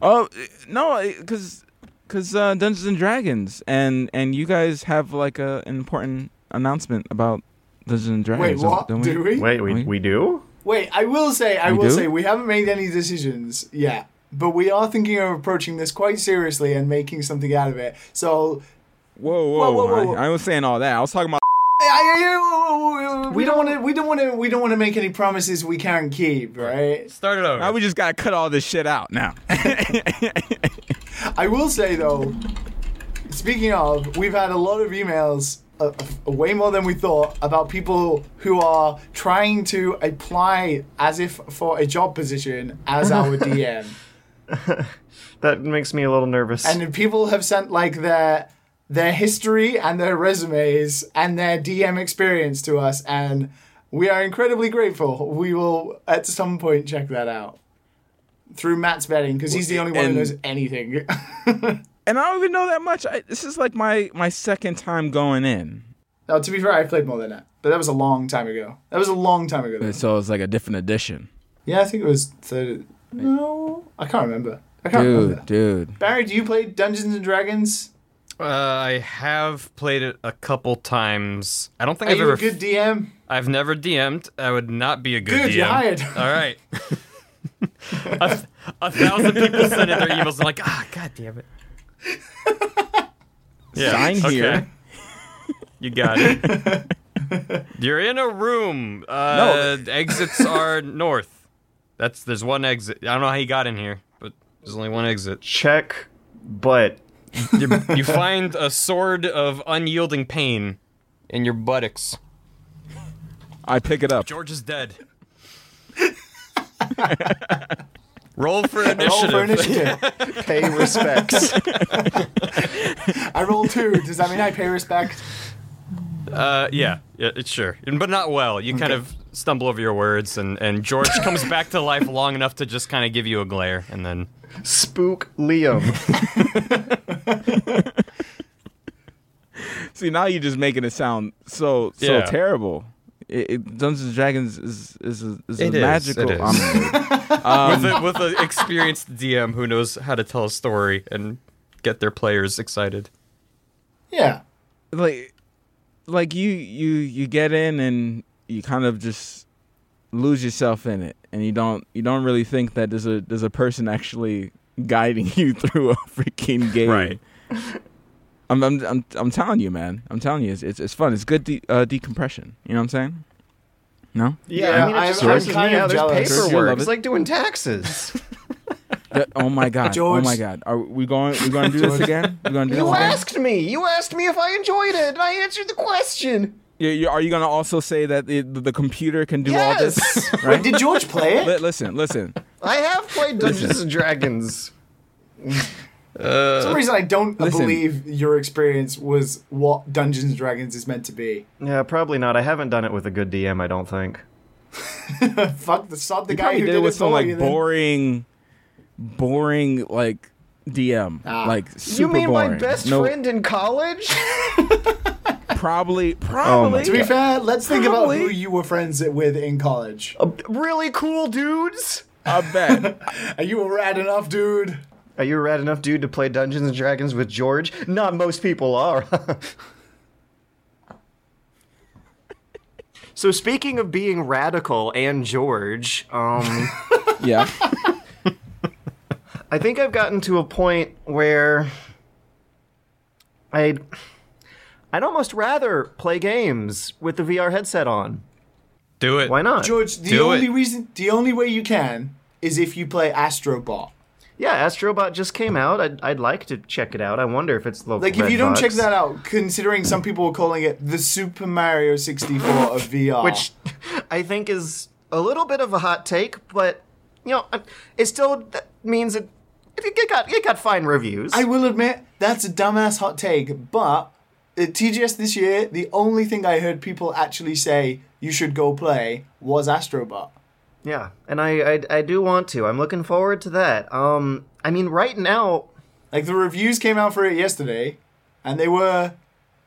Oh no, because because uh, Dungeons and Dragons, and and you guys have like a an important announcement about Dungeons and Wait, Dragons. what? don't Do we? Wait, we, We- we do? Wait, I will say, I We will do? say, we haven't made any decisions yet, but we are thinking of approaching this quite seriously and making something out of it. So, Whoa, whoa, Whoa, whoa, whoa, whoa. I, I was saying all that. I was talking about. I- I- I- we don't want to, we don't want to, we don't want to make any promises we can't keep, right? Start it over. Now we just gotta cut all this shit out now. I will say though, speaking of, we've had a lot of emails, uh, way more than we thought, about people who are trying to apply as if for a job position as our DM. That makes me a little nervous. and people have sent like their their history and their resumes and their DM experience to us, and we are incredibly grateful. We will at some point check that out through Matt's betting because he's the only one who knows anything. and I don't even know that much. I, this is like my my second time going in, now, to be fair, I played more than that, but that was a long time ago. That was a long time ago. though. so it's like a different edition. Yeah, I think it was third. No, I can't remember. I can't Dude, remember. dude. Barry, do you play Dungeons and Dragons? Uh, I have played it a couple times. I don't think Are I've you ever. a good DM? I've never DM'd. I would not be a good, Good, DM. you're hired. All right. a, a thousand people send in their emails. I'm like, ah, god damn it. Yeah. Sign okay. here. You got it. You're in a room. Uh, exits are north. That's there's one exit. I don't know how he got in here, but there's only one exit. Check, but You, you find a sword of unyielding pain in your buttocks. I pick it up. George is dead. Roll for initiative. Roll for initiative. pay respects. I roll two. Does that mean I pay respect? Uh, yeah, yeah, it's sure, but not well. You kind of stumble over your words, and and George comes back to life long enough to just kind of give you a glare, and then Spook Liam. See, now you're just making it sound so so Yeah. terrible. It, it, Dungeons and Dragons is is a, is a It is, magical. it is. I'm- um, with a, with an experienced DM who knows how to tell a story and get their players excited. Yeah. like like you you you get in and you kind of just lose yourself in it and you don't you don't really think that there's a there's a person actually guiding you through a freaking game Right. I'm, I'm, I'm, I'm telling you, man. I'm telling you, it's, it's, it's fun. It's good de- uh, decompression. You know what I'm saying? No. Yeah, Yeah, I mean, it I'm- just I'm kind of out. There's jealous. Paperwork. love It's like doing taxes. That- oh my god. George- Oh my god. Are we going? We going to do this again? We going to do you this again? asked me. You asked me if I enjoyed it, and I answered the question. You- you- are you going to also say that the, the computer can do all this? Yes. Right? Did George play it? Li- listen, listen. I have played Dungeons and Dragons. For some reason, I don't Listen. believe your experience was what Dungeons and Dragons is meant to be. Yeah, probably not. I haven't done it with a good DM. I don't think. Fuck the sod the You guy who did did it with it some like then. boring, boring like DM, Ah. like You mean boring. my best No, friend in college? Probably, probably. To be fair, let's think about who you were friends with in college. Uh, really cool dudes. I bet. Are you a rad enough, dude? Are you a rad enough dude to play Dungeons and Dragons with George? Not most people are. so speaking of being radical and George, um, yeah. I think I've gotten to a point where I'd I'd almost rather play games with the VR headset on. Do it. Why not? George, the Do it. only reason, the only way you can is if you play Astrobot. Yeah, Astrobot just came out. I'd, I'd like to check it out. I wonder if it's the Like, if you don't check that out, considering some people are calling it the Super Mario 64 of VR. which I think is a little bit of a hot take, but you know, it still means it it got it got fine reviews. I will admit, that's a dumbass hot take, but at TGS this year, the only thing I heard people actually say you should go play was Astrobot. Yeah, and I, I I do want to. I'm looking forward to that. Um, I mean, right now, Like, the reviews came out for it yesterday, and they were.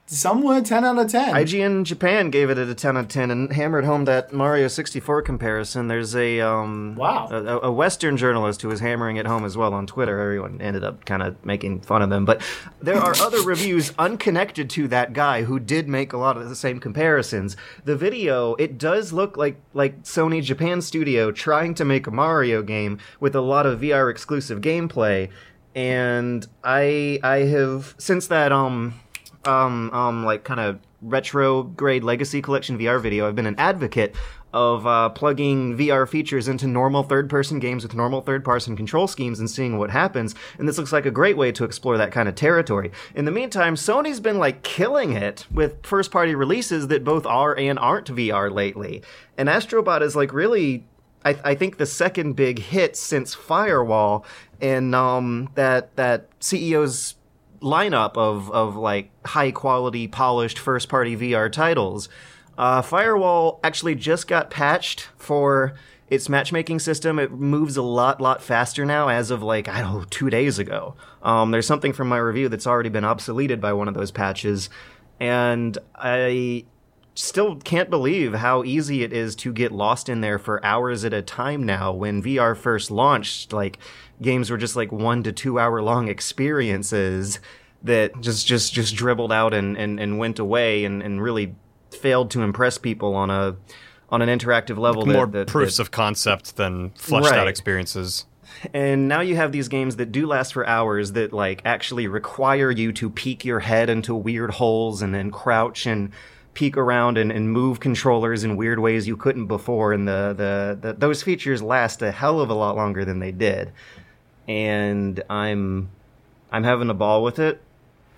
Some were 10 out of 10. IGN Japan gave it a 10 out of 10 and hammered home that Mario 64 comparison. There's a um Wow. a, a Western journalist who was hammering it home as well on Twitter. Everyone ended up kind of making fun of them, but there are other reviews unconnected to that guy who did make a lot of the same comparisons. The video it does look like like Sony Japan Studio trying to make a Mario game with a lot of VR exclusive gameplay, and I I have since that um um, um, like kind of retrograde legacy collection VR video, I've been an advocate of uh, plugging VR features into normal third-person games with normal third-person control schemes and seeing what happens. And this looks like a great way to explore that kind of territory. In the meantime, Sony's been like killing it with first-party releases that both are and aren't VR lately. And Astrobot is like really I, I think the second big hit since Firewall, and um, that that CEO's lineup of of like high quality, polished first party VR titles. Uh, Firewall actually just got patched for its matchmaking system. It moves a lot lot faster now, as of like I don't know two days ago. Um, there's something from my review that's already been obsoleted by one of those patches, and I still can't believe how easy it is to get lost in there for hours at a time now when VR first launched like games were just like 1 to 2 hour long experiences that just just just dribbled out and and, and went away and, and really failed to impress people on a on an interactive level that, More that, proofs that- of concept than fleshed out experiences. and now you have these games that do last for hours that like actually require you to peek your head into weird holes and then crouch and peek around and, and move controllers in weird ways you couldn't before and the, the, the those features last a hell of a lot longer than they did and i'm i'm having a ball with it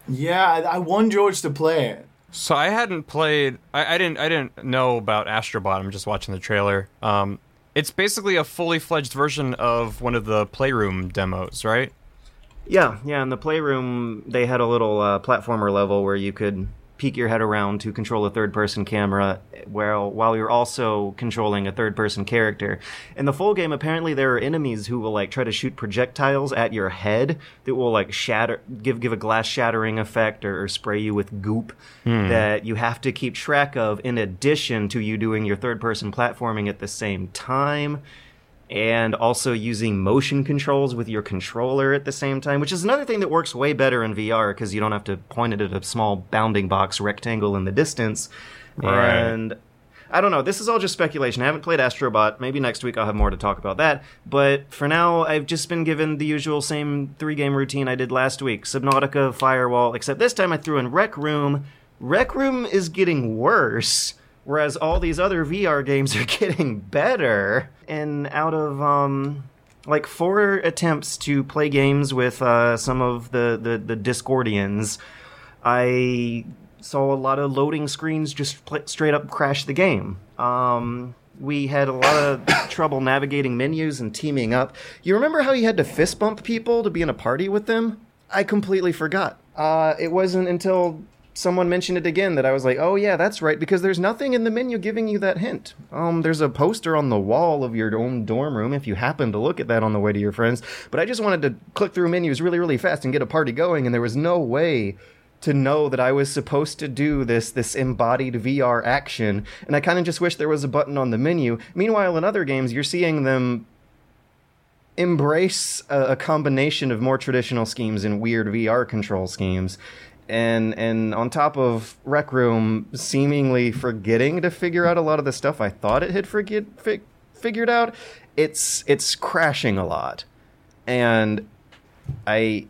Yeah, I, I want George to play it. So I hadn't played. I, I didn't. I didn't know about Astrobot. I'm just watching the trailer. Um, it's basically a fully fledged version of one of the Playroom demos, right? Yeah, yeah. In the playroom, they had a little uh, platformer level where you could peek your head around to control a third-person camera, while while you're also controlling a third-person character. In the full game, apparently there are enemies who will like try to shoot projectiles at your head that will like shatter, give give a glass shattering effect, or, or spray you with goop hmm. that you have to keep track of. In addition to you doing your third-person platforming at the same time and also using motion controls with your controller at the same time, which is another thing that works way better in VR because you don't have to point it at a small bounding box rectangle in the distance. Right. And I don't know. This is all just speculation. I haven't played Astrobot. Maybe next week I'll have more to talk about that. But for now, I've just been given the usual same three game routine I did last week Subnautica, Firewall, except this time I threw in Rec Room. Rec Room is getting worse, whereas all these other VR games are getting better. And out of, um, like four attempts to play games with uh, some of the, the, the Discordians, I saw a lot of loading screens just pl- straight up crash the game. Um, we had a lot of trouble navigating menus and teaming up. You remember how you had to fist bump people to be in a party with them? I completely forgot. Uh, it wasn't until someone mentioned it again that I was like, oh yeah, that's right, because there's nothing in the menu giving you that hint. Um, there's a poster on the wall of your own dorm room if you happen to look at that on the way to your friends. But I just wanted to click through menus really, really fast and get a party going, and there was no way to know that I was supposed to do this this embodied VR action, and I kind of just wish there was a button on the menu. Meanwhile, in other games, you're seeing them embrace a, a combination of more traditional schemes and weird VR control schemes. And and on top of Rec Room seemingly forgetting to figure out a lot of the stuff I thought it had forget, fi- figured out, it's it's crashing a lot. And I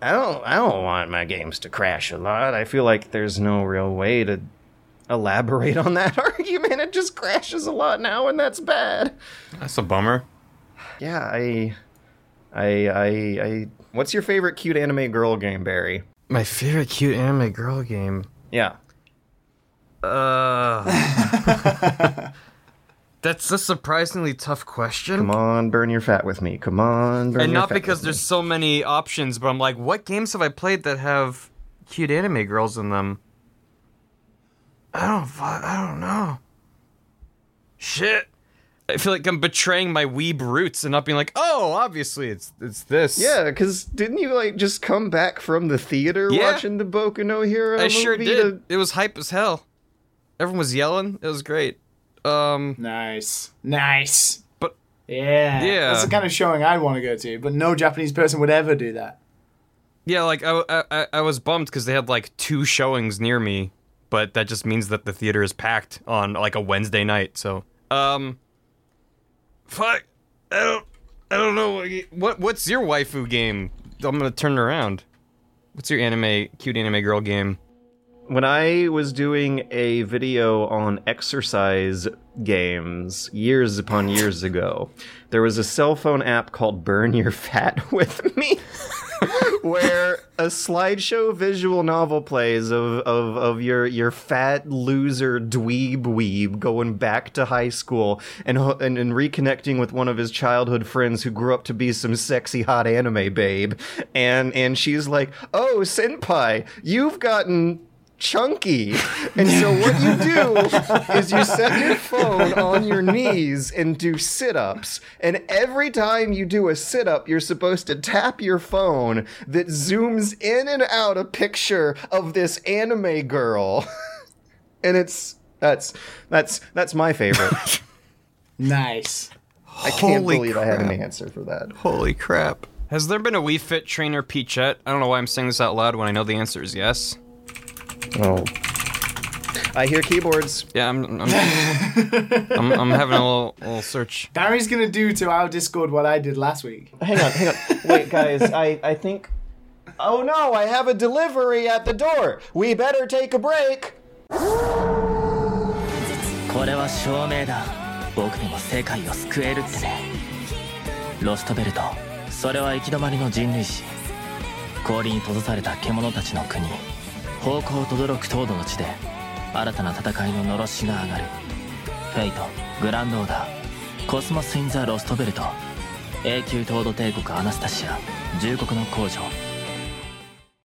I don't I don't want my games to crash a lot. I feel like there's no real way to elaborate on that argument. It just crashes a lot now and that's bad. That's a bummer. Yeah, I I I I What's your favorite cute anime girl game, Barry? My favorite cute anime girl game. Yeah. Uh, that's a surprisingly tough question. Come on, burn your fat with me. Come on, burn and your not because with there's me. so many options, but I'm like, what games have I played that have cute anime girls in them? I don't. I don't know. Shit. I feel like I'm betraying my weeb roots and not being like, oh, obviously it's it's this. Yeah, because didn't you like just come back from the theater Yeah. watching the Boku no Hero I sure did. to- It was hype as hell. Everyone was yelling. It was great. Um, Nice. Nice. But- yeah, Yeah. that's the kind of showing I'd want to go to. But no Japanese person would ever do that. yeah, like I I, I- I was bummed because they had like two showings near me, but that just means that the theater is packed on like a Wednesday night. So, um, fuck, I don't, I don't know what what what's your waifu game? I'm gonna turn it around. What's your anime cute anime girl game? when I was doing a video on exercise games years upon years ago, there was a cell phone app called Burn Your Fat with Me. where a slideshow visual novel plays of, of, of your your fat loser dweeb weeb going back to high school and, and and reconnecting with one of his childhood friends who grew up to be some sexy hot anime babe. And and she's like oh senpai you've gotten chunky. And so what you do is you set your phone on your knees and do sit-ups. And every time you do a sit-up, you're supposed to tap your phone that zooms in and out a picture of this anime girl. and it's that's that's that's my favorite. Nice. I can't Holy believe I had an answer for that. Holy crap! Has there been a Wii Fit trainer Peachette? I don't know why I'm saying this out loud when I know the answer is yes. Oh. I hear keyboards. Yeah, I'm I'm, I'm, I'm having a little, little search. Barry's gonna do to our Discord what I did last week. Hang on, hang on. Wait, guys, I, I think. Oh no, I have a delivery at the door. We better take a break. これは証明だ僕にも世界を救えるってねロストベルトそれは行き止まりの人類史氷に閉ざされた獣たちの国 方向とどろく東土の地で新たな戦いののろしが上がるフェイトグランドオーダーコスモス・イン・ザ・ロストベルト永久東土帝国アナスタシア重国の工場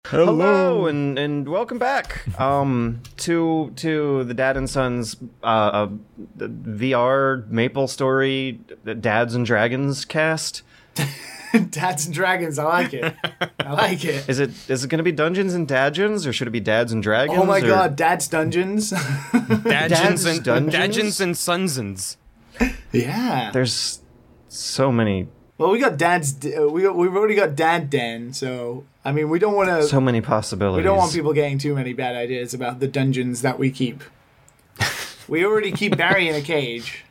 Hello and and welcome back um to to the Dad and Sons uh, uh the VR Maple Story Dads and Dragons cast. Dads and Dragons, I like it. I like it. Is it is it going to be Dungeons and Dadgens or should it be Dads and Dragons? Oh my or- god, Dad's Dungeons. Dadgens and Dungeons? Dadgens and Sunsons. yeah. There's so many Well, we got Dad's. Uh, we got, we've already got Dad Den, so I mean, we don't want to. so many possibilities. we don't want people getting too many bad ideas about the dungeons that we keep. We already keep Barry in a cage.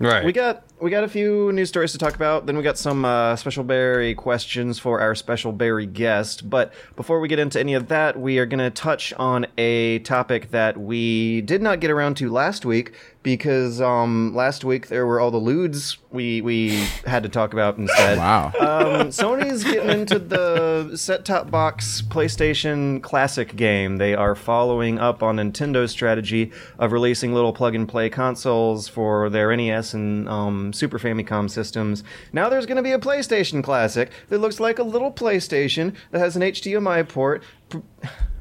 Right. We got we got a few news stories to talk about. Then we got some uh, special Barry questions for our special Barry guest. But before we get into any of that, we are going to touch on a topic that we did not get around to last week because um, last week there were all the lewds we we had to talk about instead. Wow. Um, Sony's getting into the set-top box PlayStation Classic game. They are following up on Nintendo's strategy of releasing little plug-and-play consoles for their NES and um, Super Famicom systems. Now there's going to be a PlayStation Classic that looks like a little PlayStation that has an HDMI port.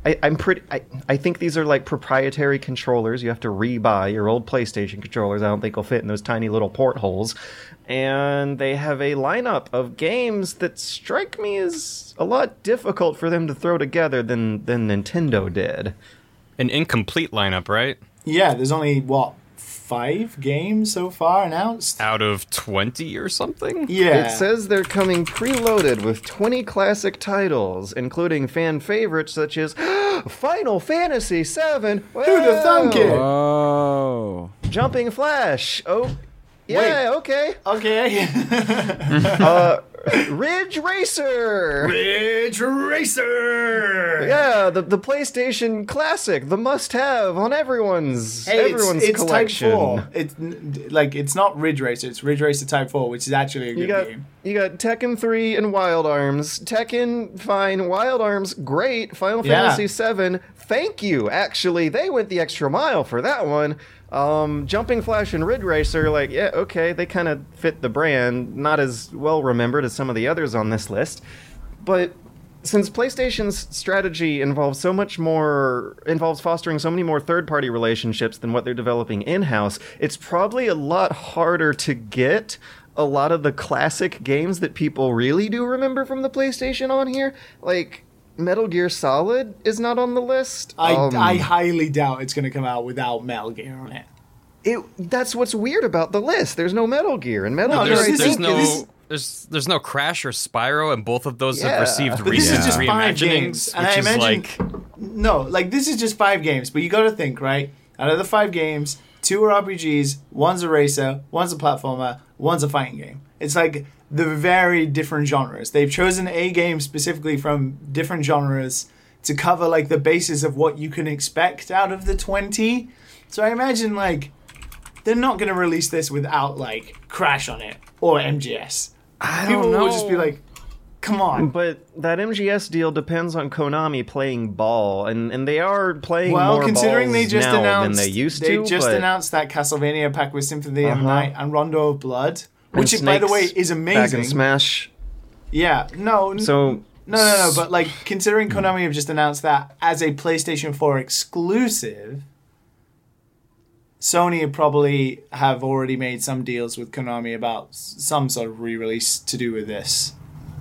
I, I'm pretty. I, I think these are like proprietary controllers. You have to re-buy your old PlayStation controllers. I don't think will fit in those tiny little portholes. And they have a lineup of games that strike me as a lot difficult for them to throw together than than Nintendo did. An incomplete lineup, right? Yeah, there's only what five games so far announced. Out of 20 or something? Yeah, It says they're coming preloaded with 20 classic titles, including fan favorites such as Final Fantasy VII. Who'd have thunk it? Oh. Jumping Flash. Oh, yeah, okay. okay. Uh, Ridge Racer. Ridge Racer. Yeah, the, the PlayStation Classic, the must-have on everyone's Hey, it's, everyone's it's collection. Type Four. It's like it's not Ridge Racer. It's Ridge Racer Type Four, which is actually a good You got game. you got Tekken 3 and Wild Arms. Tekken fine, Wild Arms great. Final Yeah. Fantasy 7, thank you. Actually, they went the extra mile for that one. Um, Jumping Flash and Ridge Racer, like yeah, okay, they kind of fit the brand. Not as well remembered as some of the others on this list, but since PlayStation's strategy involves so much more involves fostering so many more third-party relationships than what they're developing in-house, it's probably a lot harder to get a lot of the classic games that people really do remember from the PlayStation on here. Like Metal Gear Solid is not on the list. I, Um, I highly doubt it's going to come out without Metal Gear on it. it, that's what's weird about the list. There's no Metal Gear and Metal No, Gear. There's, there's think, is- no there's there's no Crash or Spyro, and both of those Yeah. have received But But this recent is just five reimaginings, games, and which I is imagine like no, like this is just five games. But you got to think, right? Out of the five games, two are RPGs, one's a racer, one's a platformer, one's a fighting game. It's like the very different genres. They've chosen a game specifically from different genres to cover like the basis of what you can expect out of the twenty. So I imagine like they're not going to release this without like Crash on it or MGS. I People don't know. will just be like, "Come on." But that MGS deal depends on Konami playing ball, and, and they are playing Well, more considering balls they just now announced than they used they to. just but announced that Castlevania pack with Symphony of Uh-huh. Night and Rondo of Blood, and which by the way Snake's is Back in amazing. Smash. Yeah, no, So no, no, no. But like, considering Konami have just announced that as a PlayStation 4 exclusive, Sony probably have already made some deals with Konami about some sort of re-release to do with this.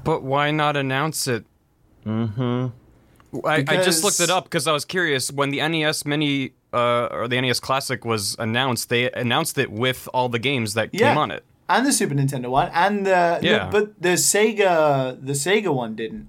But why not announce it? Mm-hmm. I, I just looked it up because I was curious. When the NES Mini uh, or the NES Classic was announced, they announced it with all the games that Yeah. came on it. And the Super Nintendo one, and the no, Yeah. but the Sega, the Sega one didn't.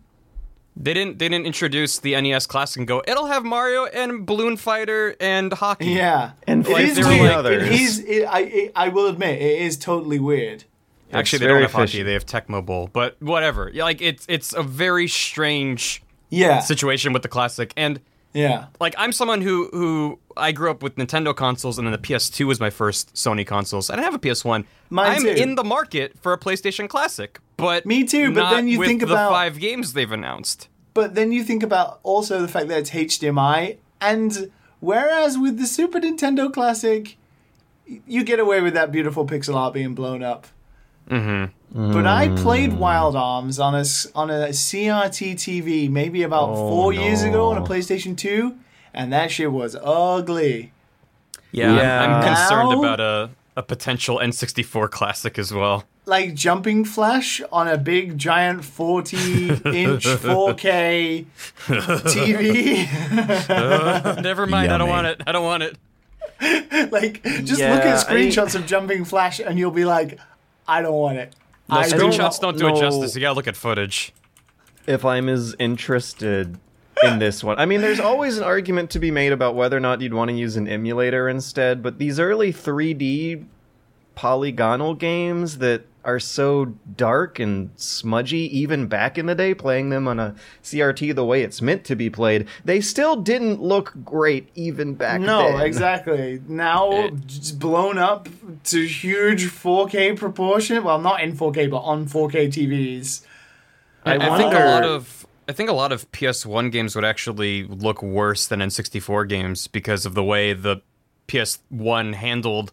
They didn't. They didn't introduce the NES Classic and go. It'll have Mario and Balloon Fighter and hockey. Yeah, And it like is there were weird. others. It is. It, I. It, I will admit, it is totally weird. Actually, It's they don't very have hockey. They have Tecmo Bowl. But whatever. Like it's it's a very strange Yeah, situation with the classic. And yeah, like I'm someone who who I grew up with Nintendo consoles, and then the PS2 was my first Sony consoles. I didn't have a PS1. Mine I'm too. in the market for a PlayStation Classic, but Me too, but then you think the about- five games they've announced. but then you think about also the fact that it's HDMI, and whereas with the Super Nintendo Classic, you get away with that beautiful pixel art being blown up. Mm-hmm. But I played Wild Arms on a s- on a CRT TV maybe about Oh, four years ago on a. PlayStation Two, and that shit was ugly. Yeah, Yeah. I'm, I'm concerned Now- about a a potential N64 Classic as well. like jumping flash on a big giant 40 inch 4K TV. Never mind. I don't want it. I don't want it. like just Yeah, look at I- screenshots of jumping flash and you'll be like, I don't want it. No, I do screenshots not- don't do it justice. You gotta look at footage. if I'm as interested in this one. I mean, there's always an argument to be made about whether or not you'd want to use an emulator instead, but these early 3D polygonal games that are so dark and smudgy, even back in the day, playing them on a CRT the way it's meant to be played, they still didn't look great even back No, then. exactly. Now just blown up to huge 4K proportion. Well, not in 4K, but on 4K TVs. I, I, wonder, think a lot of I think a lot of PS1 games would actually look worse than N64 games because of the way the PS1 handled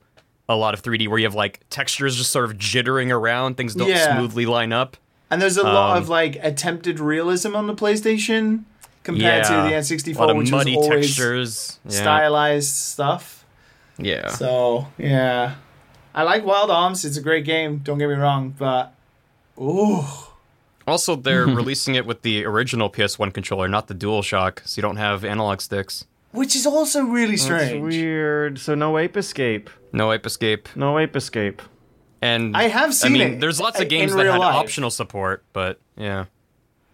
a lot of 3D, where you have like textures just sort of jittering around, things don't Yeah. smoothly line up. And there's a lot Um, of like attempted realism on the PlayStation compared to the a N64, lot of which muddy was always textures. Yeah. stylized stuff. Yeah. So yeah, I like Wild Arms. It's a great game. Don't get me wrong, but ooh, Also, they're releasing it with the original PS1 controller, not the DualShock, so you don't have analog sticks. Which is also really That's strange. weird. So no Ape Escape. No Ape Escape. No Ape Escape. And I have seen I mean, it there's lots of uh, games that real had life. optional support, but yeah.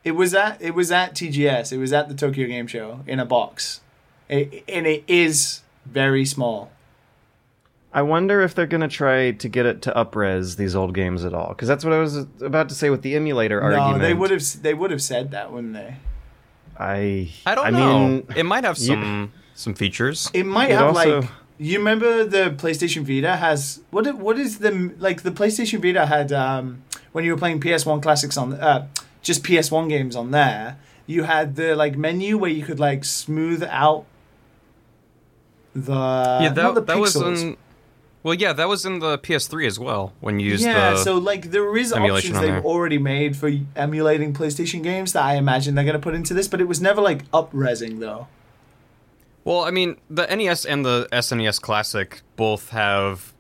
It was at it was at TGS. It was at the Tokyo Game Show in a box, it, and it is very small. I wonder if they're gonna try to get it to upres these old games at all, because that's what I was about to say with the emulator argument. No, they would have they would have said that, wouldn't they? I I don't I know. Mean, it might have you- some some features. It might It have also- like you remember the PlayStation Vita has what what is the like the PlayStation Vita had um when you were playing PS1 classics on uh just PS1 games on there you had the like menu where you could like smooth out the yeah, not that, the that was pixels. Well, yeah, that was in the PS3 as well when you used yeah, so like there is emulation options on they've there. already made for emulating PlayStation games that I imagine they're going to put into this, but it was never like up-resing though. Well, I mean, the NES and the SNES Classic both have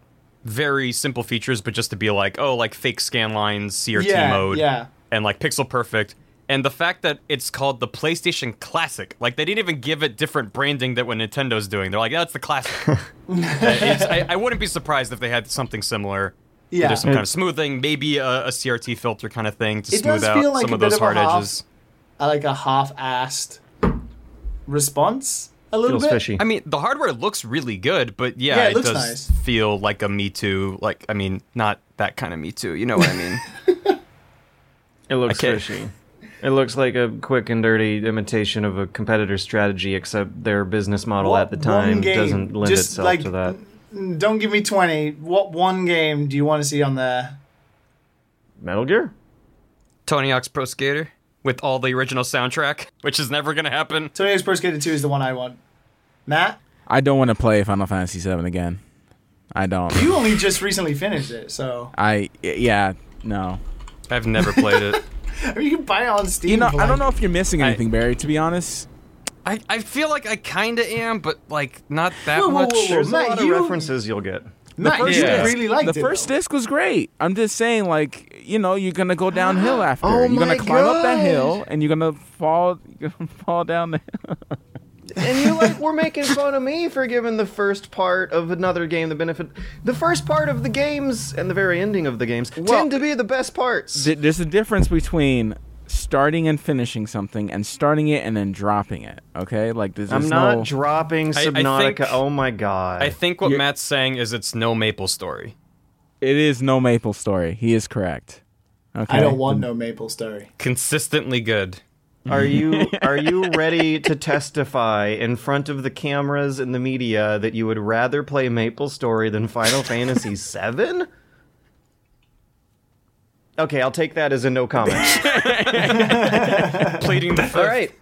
very simple features, but just to be like, oh, like fake scan lines, CRT yeah, mode, yeah. and like pixel perfect. And the fact that it's called the PlayStation Classic, like they didn't even give it different branding that what Nintendo's doing. They're like, that's the classic. Uh, it's- I, I wouldn't be surprised if they had something similar. Yeah. There's some kind of smoothing, maybe a, a CRT filter kind of thing to It smooth out like some of those of hard half- edges. I like a half-assed response a little feels bit. fishy. I mean, the hardware looks really good, but yeah, Yeah, it it, does nice. feel like a Me Too. Like, I mean, not that kind of Me Too. You know what I mean? It looks Okay. fishy. It looks like a quick and dirty imitation of a competitor's strategy, except their business model What at the time game- doesn't lend just, itself like, to that. Don't give me 20. What one game do you want to see on there? Metal Gear? Tony Hawk's Pro Skater with all the original soundtrack, which is never gonna happen. Tony Hawk's Pro Skater 2 is the one I want. Matt, I don't want to play Final Fantasy VII again. I don't. you only just recently finished it, so I yeah no. I've never played it. I mean, you can buy it on Steam. You know, for, I don't know if you're missing I- anything, Barry. To be honest, I, I feel like I kind of am, but like not that Whoa, whoa, much. whoa, whoa. There's Matt, a lot of you- references you'll get. Matt, first you disc- really liked the it. first though. disc was great. I'm just saying, like you know, you're gonna go downhill oh after. Oh you're gonna climb up that hill, and you're gonna fall. You're gonna fall down the. And you like we're making fun of me for giving the first part of another game the benefit. The first part of the games and the very ending of the games tend to be the best parts. Th- There's a difference between starting and finishing something and starting it and then dropping it. Okay, like this. I'm not no. dropping I- I Subnautica. think- oh my god. I think what You're- Matt's saying is it's no Maple Story. it is no Maple Story. He is correct. Okay. I don't want no Maple Story. Consistently good. Are you are you ready to testify in front of the cameras and the media that you would rather play Maple Story than Final Fantasy VII? Okay, I'll take that as a no comment. Pleading the fifth. All right.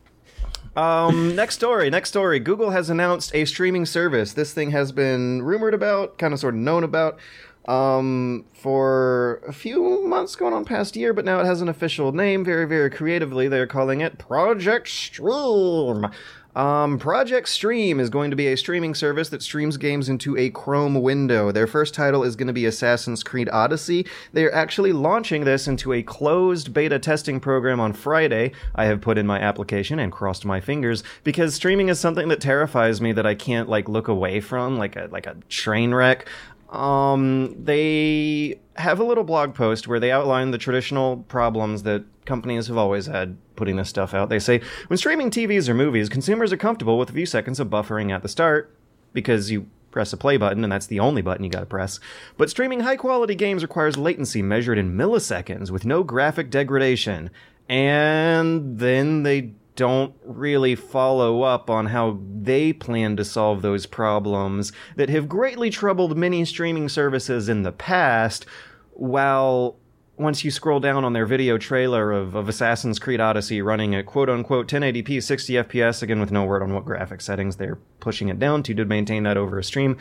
Um, next story. Next story. Google has announced a streaming service. This thing has been rumored about, kind of sort of known about, um, for a few months, going on past year, but now it has an official name. Very, very creatively, they're calling it Project Stream. Um, Project Stream is going to be a streaming service that streams games into a Chrome window. Their first title is going to be Assassin's Creed Odyssey. They are actually launching this into a closed beta testing program on Friday. I have put in my application and crossed my fingers because streaming is something that terrifies me that I can't like look away from, like a like a train wreck. Um, they have a little blog post where they outline the traditional problems that companies have always had putting this stuff out. They say when streaming TVs or movies, consumers are comfortable with a few seconds of buffering at the start because you press a play button and that's the only button you got to press. But streaming high quality games requires latency measured in milliseconds with no graphic degradation. And then they don't really follow up on how they plan to solve those problems that have greatly troubled many streaming services in the past, while once you scroll down on their video trailer of, of Assassin's Creed Odyssey running at quote unquote 1080p 60 FPS, again with no word on what graphic settings they're pushing it down to to maintain that over a stream,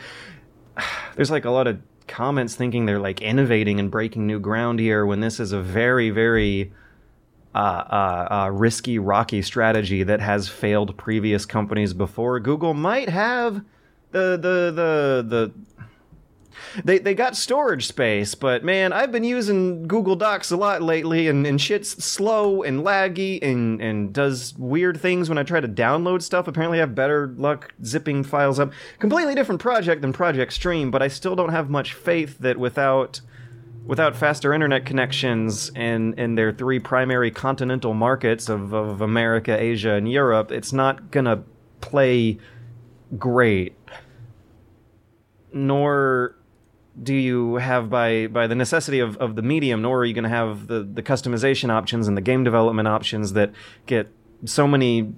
there's like a lot of comments thinking they're like innovating and breaking new ground here when this is a very, very uh, uh, uh, risky, rocky strategy that has failed previous companies before. Google might have the the the the. They they got storage space, but man, I've been using Google Docs a lot lately, and, and shit's slow and laggy and and does weird things when I try to download stuff. Apparently, I have better luck zipping files up. Completely different project than Project Stream, but I still don't have much faith that without without faster internet connections in, in their three primary continental markets of, of America, Asia, and Europe, it's not gonna play great. Nor do you have by by the necessity of, of the medium, nor are you gonna have the, the customization options and the game development options that get so many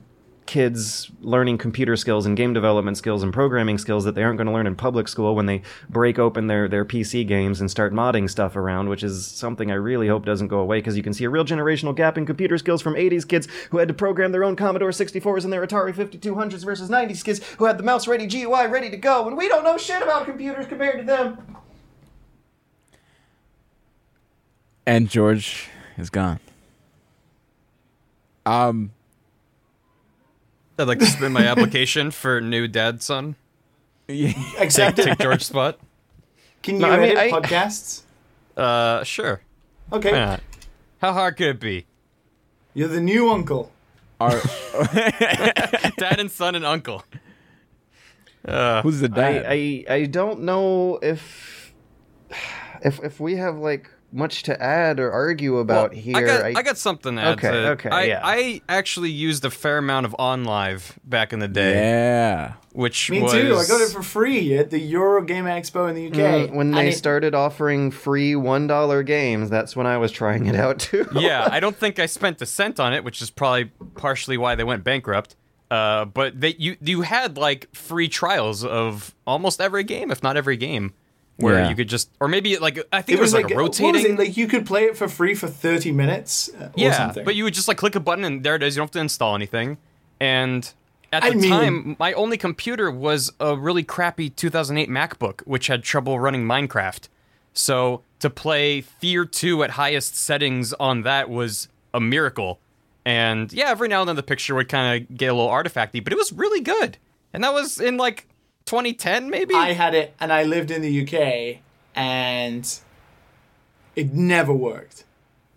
kids learning computer skills and game development skills and programming skills that they aren't going to learn in public school when they break open their, their PC games and start modding stuff around, which is something I really hope doesn't go away because you can see a real generational gap in computer skills from 80s kids who had to program their own Commodore 64s and their Atari 5200s versus 90s kids who had the mouse ready GUI ready to go, and we don't know shit about computers compared to them. And George is gone. Um, I'd like to submit my application for new dad son. yeah, Take, Accepted. take George spot. Can you No, I mean, I- podcasts? Uh, sure. Okay. Why not? How hard could it be? You're the new uncle. our, Dad and son and uncle. Uh, who's the dad? I, I I don't know if if if we have like much to add or argue about well, here. I got, I, got something to add Okay, to okay, I, yeah. I actually used a fair amount of OnLive back in the day, yeah. which Me was too. I got it for free at the Eurogamer Expo in the UK. Mm, when they it- started offering free one dollar games, that's when I was trying it out too. yeah, I don't think I spent a cent on it, which is probably partially why they went bankrupt. Uh, but they you you had like free trials of almost every game, if not every game, where Yeah. you could just or maybe like I think It it was, like, a what was rotating. Like you could play it for free for 30 minutes uh, or yeah, something. but you would just like click a button and there it is. You don't have to install anything. And at I the mean- time, my only computer was a really crappy 2008 MacBook, which had trouble running Minecraft. So to play Fear 2 at highest settings on that was a miracle. And yeah, every now and then the picture would kind of get a little artifacty, but it was really good. And that was in like 2010, maybe. I had it and I lived in the UK and it never worked.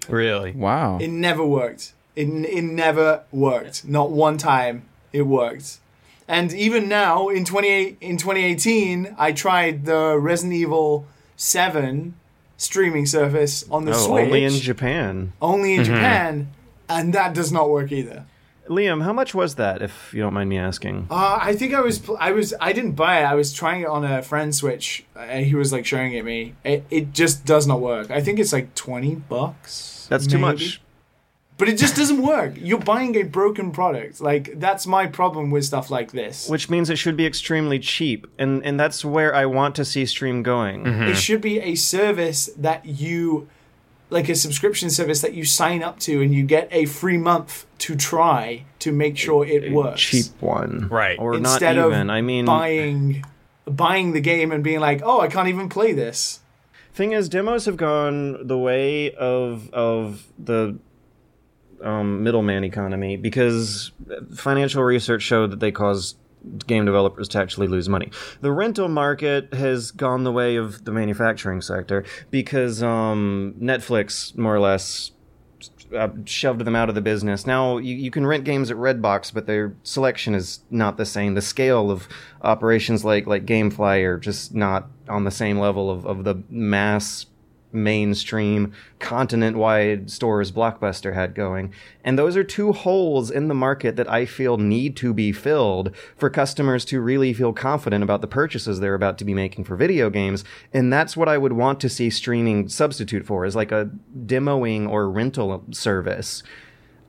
really. Wow. It never worked. It, it never worked. Not one time it worked. And even now in 28 in 2018, I tried the Resident Evil 7 streaming service on the Oh, Switch only in Japan. only in mm-hmm. Japan, and that does not work either. Liam, how much was that, if you don't mind me asking? Uh, I think I was, pl- I was, I didn't buy it. I was trying it on a friend's Switch. Uh, he was like showing it me. It, it just does not work. I think it's like twenty bucks. That's too much. But it just doesn't work. You're buying a broken product. Like that's my problem with stuff like this. Which means it should be extremely cheap, and and that's where I want to see stream going. It should be a service that you, like a subscription service that you sign up to, and you get a free month to try to make sure it works. Cheap one, Right. Or Instead not of. I mean, buying, buying the game and being like, oh, I can't even play this. thing is, demos have gone the way of of the um, middleman economy because financial research showed that they cause game developers to actually lose money. The rental market has gone the way of the manufacturing sector because um, Netflix more or less uh, shoved them out of the business. Now you, you can rent games at Redbox, but their selection is not the same. The scale of operations like like GameFly are just not on the same level of, of the mass mainstream continent wide stores Blockbuster had going. And those are two holes in the market that I feel need to be filled for customers to really feel confident about the purchases they're about to be making for video games. And that's what I would want to see streaming substitute for is like a demoing or rental service.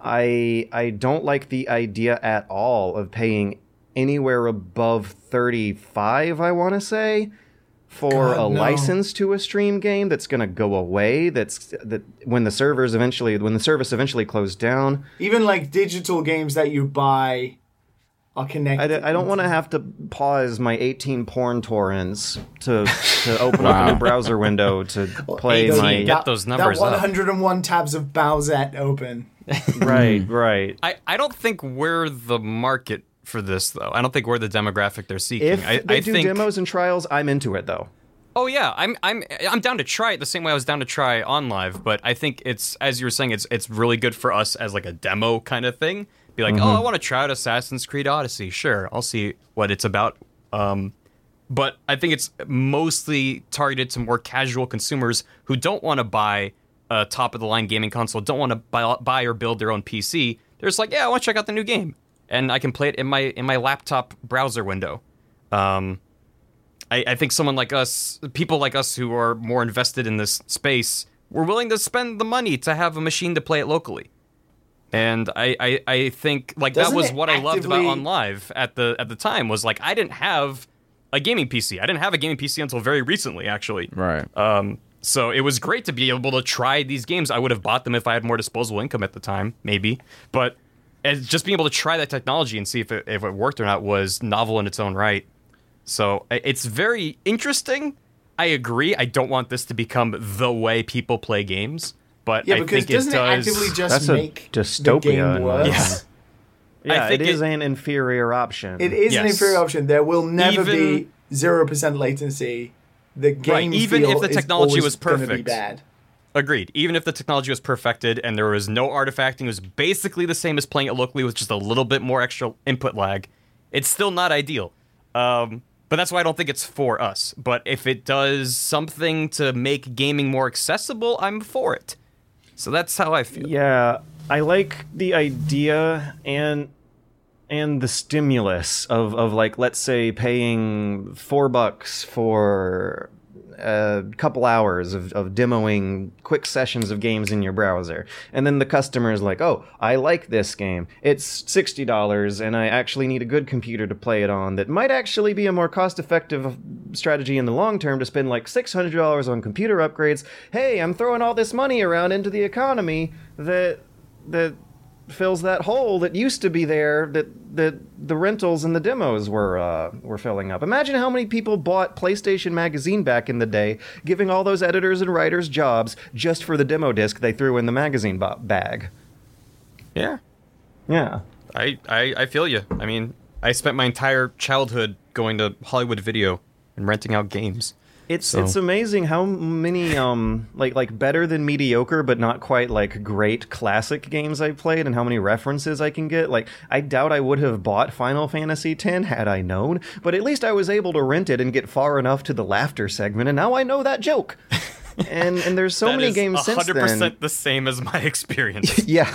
I I don't like the idea at all of paying anywhere above 35, I want to say for God, a no. license to a stream game that's going to go away that's that when the servers eventually when the service eventually closed down Even like digital games that you buy are I, connected. d- I don't want to have to pause my 18 porn torrents to to open up a new browser window to play 18, my get those numbers That up. 101 tabs of Bowsette open. right hmm. right I, I don't think we're the market for this though. I don't think we're the demographic they're seeking. if I, they I do think, demos and trials I'm into it though Oh yeah, I'm I'm I'm down to try it the same way I was down to try OnLive, but I think it's as you were saying, it's it's really good for us as like a demo kind of thing. Be like, oh, I want to try out Assassin's Creed Odyssey. Sure, I'll see what it's about. Um, but I think it's mostly targeted to more casual consumers who don't want to buy a top of the line gaming console, don't want to buy, buy or build their own PC. They're just like, yeah, I want to check out the new game, and I can play it in my in my laptop browser window. Um, I, I think someone like us, people like us who are more invested in this space, we're willing to spend the money to have a machine to play it locally. And I, I, I think like that Doesn't was it what I loved about actively- OnLive at the at the time was like I didn't have a gaming PC. I didn't have a gaming PC until very recently, actually. Right. Um, so it was great to be able to try these games. I would have bought them if I had more disposable income at the time, maybe. But as just being able to try that technology and see if it, if it worked or not was novel in its own right. So it's very interesting. I agree. I don't want this to become the way people play games, but Yeah, I because think doesn't it it, does. actively just That's a make dystopia the game worse? Yeah. yeah I think is it- an inferior option It is an inferior option. There will never Even- be zero percent latency. The game even feel if the technology always was gonna Be perfect. bad. Agreed. Even if the technology was perfected and there was no artifacting, it was basically the same as playing it locally with just a little bit more extra input lag. It's still not ideal. Um, but that's why I don't think it's for us. But if it does something to make gaming more accessible, I'm for it. So that's how I feel. Yeah, I like the idea and and the stimulus of of like let's say paying four bucks for a couple hours of, of demoing quick sessions of games in your browser. And then the customer is like oh i like this game. It's $60 and i actually need a good computer to play it on that might actually be a more cost effective strategy in the long term to spend like $600 on computer upgrades. Hey i'm throwing all this money around into the economy that that fills that hole that used to be there that that the rentals and the demos were uh, were filling up. Imagine how many people bought PlayStation Magazine back in the day, giving all those editors and writers jobs just for the demo disc they threw in the magazine bag. Yeah. Yeah. I, I, I feel you. I mean, I spent my entire childhood going to Hollywood Video and renting out games. It's So- it's amazing how many um like like better than mediocre but not quite like great classic games I played and how many references I can get. Like I doubt I would have bought Final Fantasy X had I known, but at least I was able to rent it and get far enough to the laughter segment and now I know that joke. and and there's so That many games since 100% then. the same as my experience. Yeah,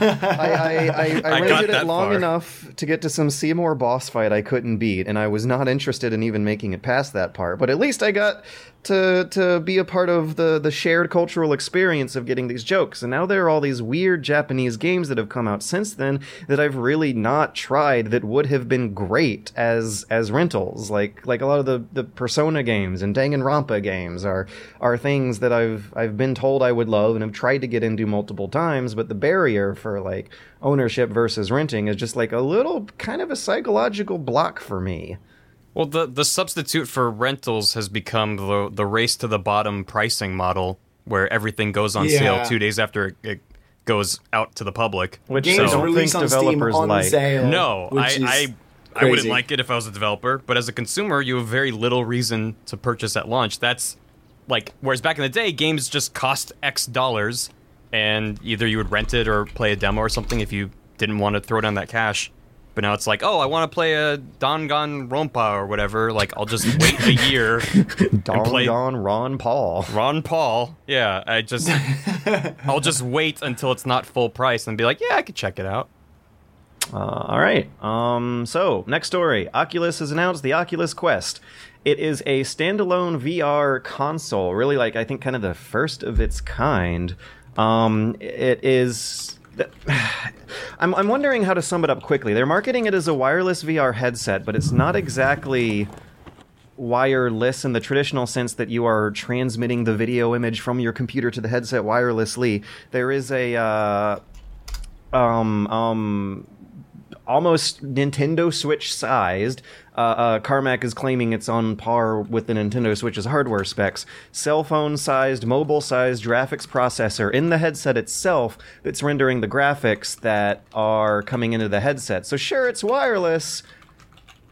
I, I, I, I, I it long far. enough to get to some Seymour boss fight I couldn't beat, and I was not interested in even making it past that part. But at least I got to to be a part of the the shared cultural experience of getting these jokes. And now there are all these weird Japanese games that have come out since then that I've really not tried that would have been great as as rentals. Like like a lot of the the Persona games and Danganronpa games are are things that I've I've been told I would love and have tried to get into multiple times, but the barrier for like ownership versus renting is just like a little kind of a psychological block for me. Well, the the substitute for rentals has become the the race to the bottom pricing model, where everything goes on Yeah. sale two days after it- it goes out to the public. Which Games I don't released think on Steam developers on like. sale. No, I I, I wouldn't like it if I was a developer, but as a consumer, you have very little reason to purchase at launch. That's like whereas back in the day, games just cost X dollars, and either you would rent it or play a demo or something if you didn't want to throw down that cash. But now it's like, oh, I want to play a Danganronpa or whatever. Like, I'll just wait a year. Don play- Don Ron Paul. Ron Paul. Yeah, I just, I'll just wait until it's not full price and be like, yeah, I could check it out. Uh, all right. Um, so, next story. Oculus has announced the Oculus Quest. It is a standalone VR console, really like I think kind of the first of its kind. Um, it is I'm, I'm wondering how to sum it up quickly. They're marketing it as a wireless VR headset, but it's not exactly wireless in the traditional sense that you are transmitting the video image from your computer to the headset wirelessly. There is a uh, um um almost Nintendo Switch sized. Uh, uh, Carmack is claiming it's on par with the Nintendo Switch's hardware specs. Cell phone sized, mobile sized graphics processor in the headset itself that's rendering the graphics that are coming into the headset. So, sure, it's wireless.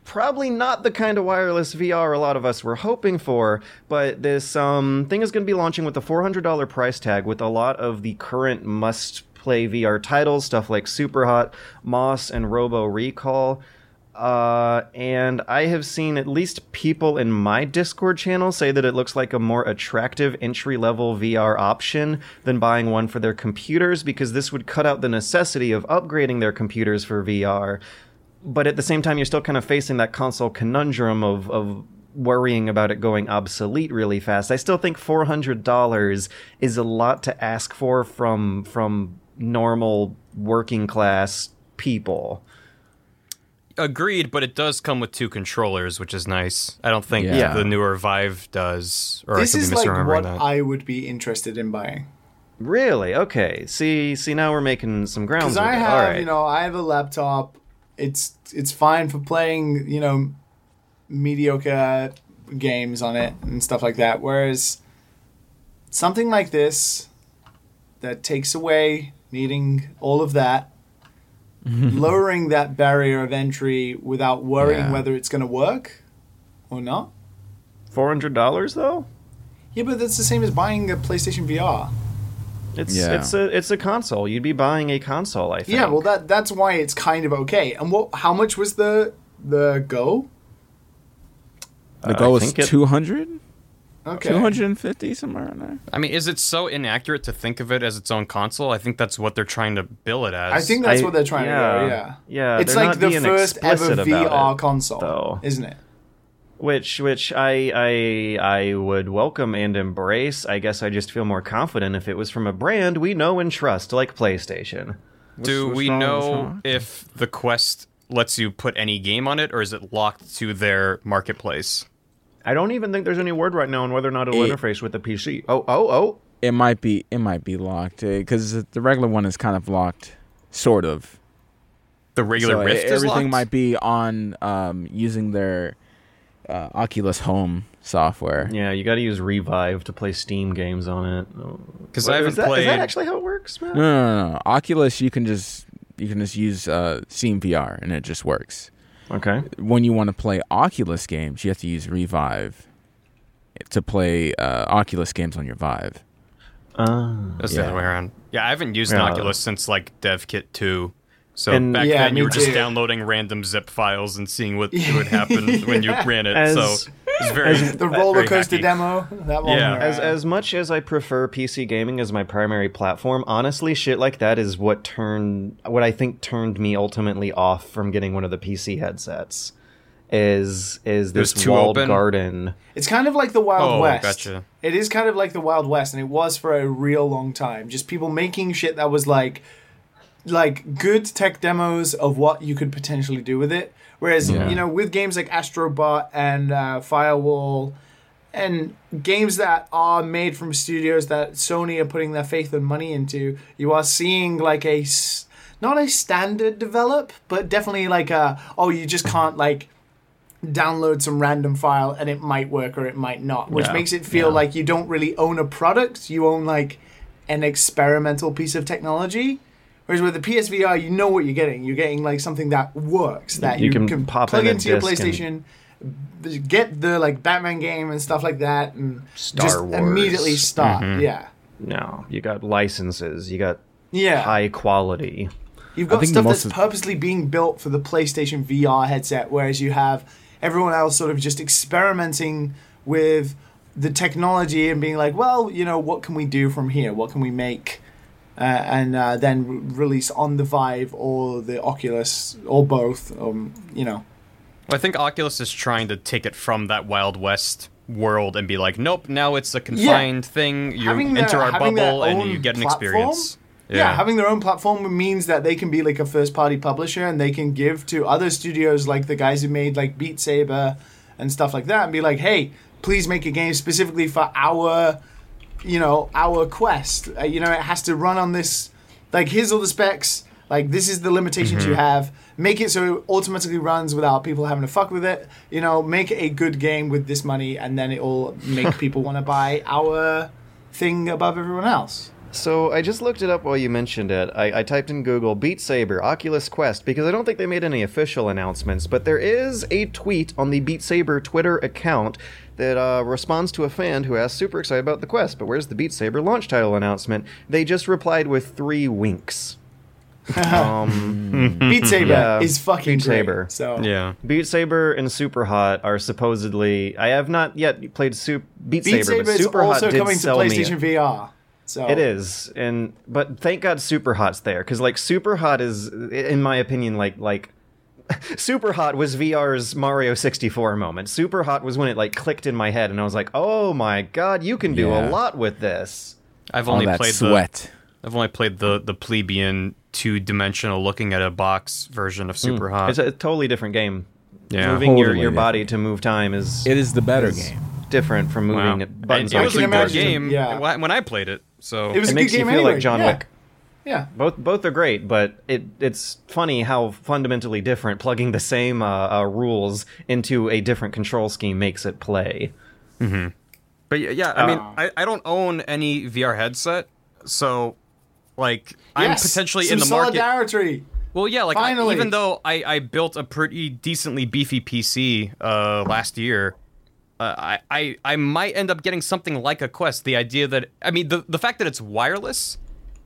Probably not the kind of wireless VR a lot of us were hoping for, but this um, thing is going to be launching with a $400 price tag with a lot of the current must play VR titles, stuff like Superhot, Moss, and Robo Recall. Uh, and I have seen at least people in my Discord channel say that it looks like a more attractive entry level VR option than buying one for their computers because this would cut out the necessity of upgrading their computers for VR. But at the same time, you're still kind of facing that console conundrum of, of worrying about it going obsolete really fast. I still think $400 is a lot to ask for from from normal working class people. Agreed, but it does come with two controllers, which is nice. I don't think Yeah. the newer Vive does, or This I could is be like what that. I would be interested in buying. Really? Okay. See, see now we're making some ground. Because I it. have, All right. you know, I have a laptop. It's it's fine for playing, you know, mediocre games on it and stuff like that. Whereas something like this that takes away needing all of that, lowering that barrier of entry without worrying Yeah. whether it's going to work or not. $400 though? Yeah, but that's the same as buying a PlayStation VR. It's Yeah. it's a it's a console. You'd be buying a console, I think. Yeah, well that that's why it's kind of okay. And what? How much was the the Go? The Uh, goal was think it- 200? Okay. 250 somewhere in there. I mean, is it so inaccurate to think of it as its own console? I think that's what they're trying to bill it as. I think that's I- what they're trying yeah. to do. Yeah, Yeah, It's like not the being first ever VR it, console, though. isn't it? which which I I I would welcome and embrace. I guess I just feel more confident if it was from a brand we know and trust, like PlayStation. Do what's we wrong- know if the Quest lets you put any game on it, or is it locked to their marketplace? I don't even think there's any word right now on whether or not it'll It- interface with the PC. Oh oh oh. It might be it might be locked because the regular one is kind of locked, sort of. The regular So Rift is everything locked? might be on um, using their uh, Oculus Home software. Yeah, you got to use Revive to play Steam games on it. because I haven't that, played. Is that actually how it works, man? No, no, no, no. Oculus, you can just you can just use uh, Steam VR and it just works. Okay. When you want to play Oculus games, you have to use Revive to play uh, Oculus games on your Vive. Uh, That's the other way around. Yeah, I haven't used an Oculus since like DevKit 2. So And- back Yeah, then you me were just too. downloading random zip files and seeing what would happen when you ran it. As- so it's very The roller coaster demo. That one. Yeah. as as much as I prefer PC gaming as my primary platform, honestly, shit like that is what turned what I think turned me ultimately off from getting one of the PC headsets. Is is this too walled open? garden? It's kind of like the Wild Oh, West. gotcha. It is kind of like the Wild West, and it was for a real long time. Just people making shit that was like, like good tech demos of what you could potentially do with it. Whereas Yeah. you know, with games like Astrobot and uh, Firewall, and games that are made from studios that Sony are putting their faith and money into, you are seeing like a not a standard develop, but definitely like a oh, you just can't like download some random file and it might work or it might not, which Yeah, makes it feel yeah. like you don't really own a product, you own like an experimental piece of technology. Whereas with the PSVR, you know what you're getting. You're getting like something that works, that You you, can can, pop plug in into your disc PlayStation, get the like Batman game and stuff like that, and Star just Wars. immediately start. Mhm. Yeah, No, you got licenses. You got Yeah. high quality. You've got stuff that's of- purposely being built for the PlayStation VR headset, whereas you have everyone else sort of just experimenting with the technology and being like, well, you know, what can we do from here? What can we make? Uh, and uh, then re- release on the Vive or the Oculus or both. Um, you know, Well, I think Oculus is trying to take it from that Wild West world and be like, nope, now it's a confined thing. You Having enter their- our bubble and you get an platform? experience. yeah. having their own platform means that they can be like a first party publisher and they can give to other studios like the guys who made like Beat Saber and stuff like that and be like, hey, please make a game specifically for our, you know, our quest. Uh, you know, it has to run on this. Like, here's all the specs. Like, this is the limitations you have. Make it so it automatically runs without people having to fuck with it. You know, make a good game with this money, and then it'll make people want to buy our thing above everyone else. So I just looked it up while you mentioned it. I, I typed in Google Beat Saber Oculus Quest because I don't think they made any official announcements, but there is a tweet on the Beat Saber Twitter account that uh, responds to a fan who asked, "Super excited about the Quest, but where's the Beat Saber launch title announcement?" They just replied with three winks. um, Beat Saber Yeah, is fucking Beat great. Saber. So Yeah. Beat Saber and Super Hot are supposedly. I have not yet played Sup- Beat, Beat Saber, Saber but is Super also Hot did coming to sell me. PlayStation VR. So It is, and but thank God Super Hot's there because like Super Hot is, in my opinion, like like Super Hot was VR's Mario 64 moment. Super Hot was when it like clicked in my head, and I was like, oh my God, you can do Yeah. a lot with this. I've All only that played sweat. the I've only played the the plebeian two dimensional looking at a box version of Super hmm. Hot. It's a totally different game. yeah. Moving your, Totally your different. body to move time is It is the better is game. different from moving And buttons. it on was a a good game yeah. when when I played it. So It was It a makes good you feel anyway. like John yeah. Wick. Yeah. Both both are great, but it it's funny how fundamentally different plugging the same uh, uh, rules into a different control scheme makes it play. But yeah, yeah I mean, Oh. I, I don't own any VR headset, so like I'm potentially some in the market. solidarity. Well, yeah, like I, Finally. even though I, I built a pretty decently beefy PC uh, last year, uh, I, I I might end up getting something like a Quest. The idea that I mean the the fact that it's wireless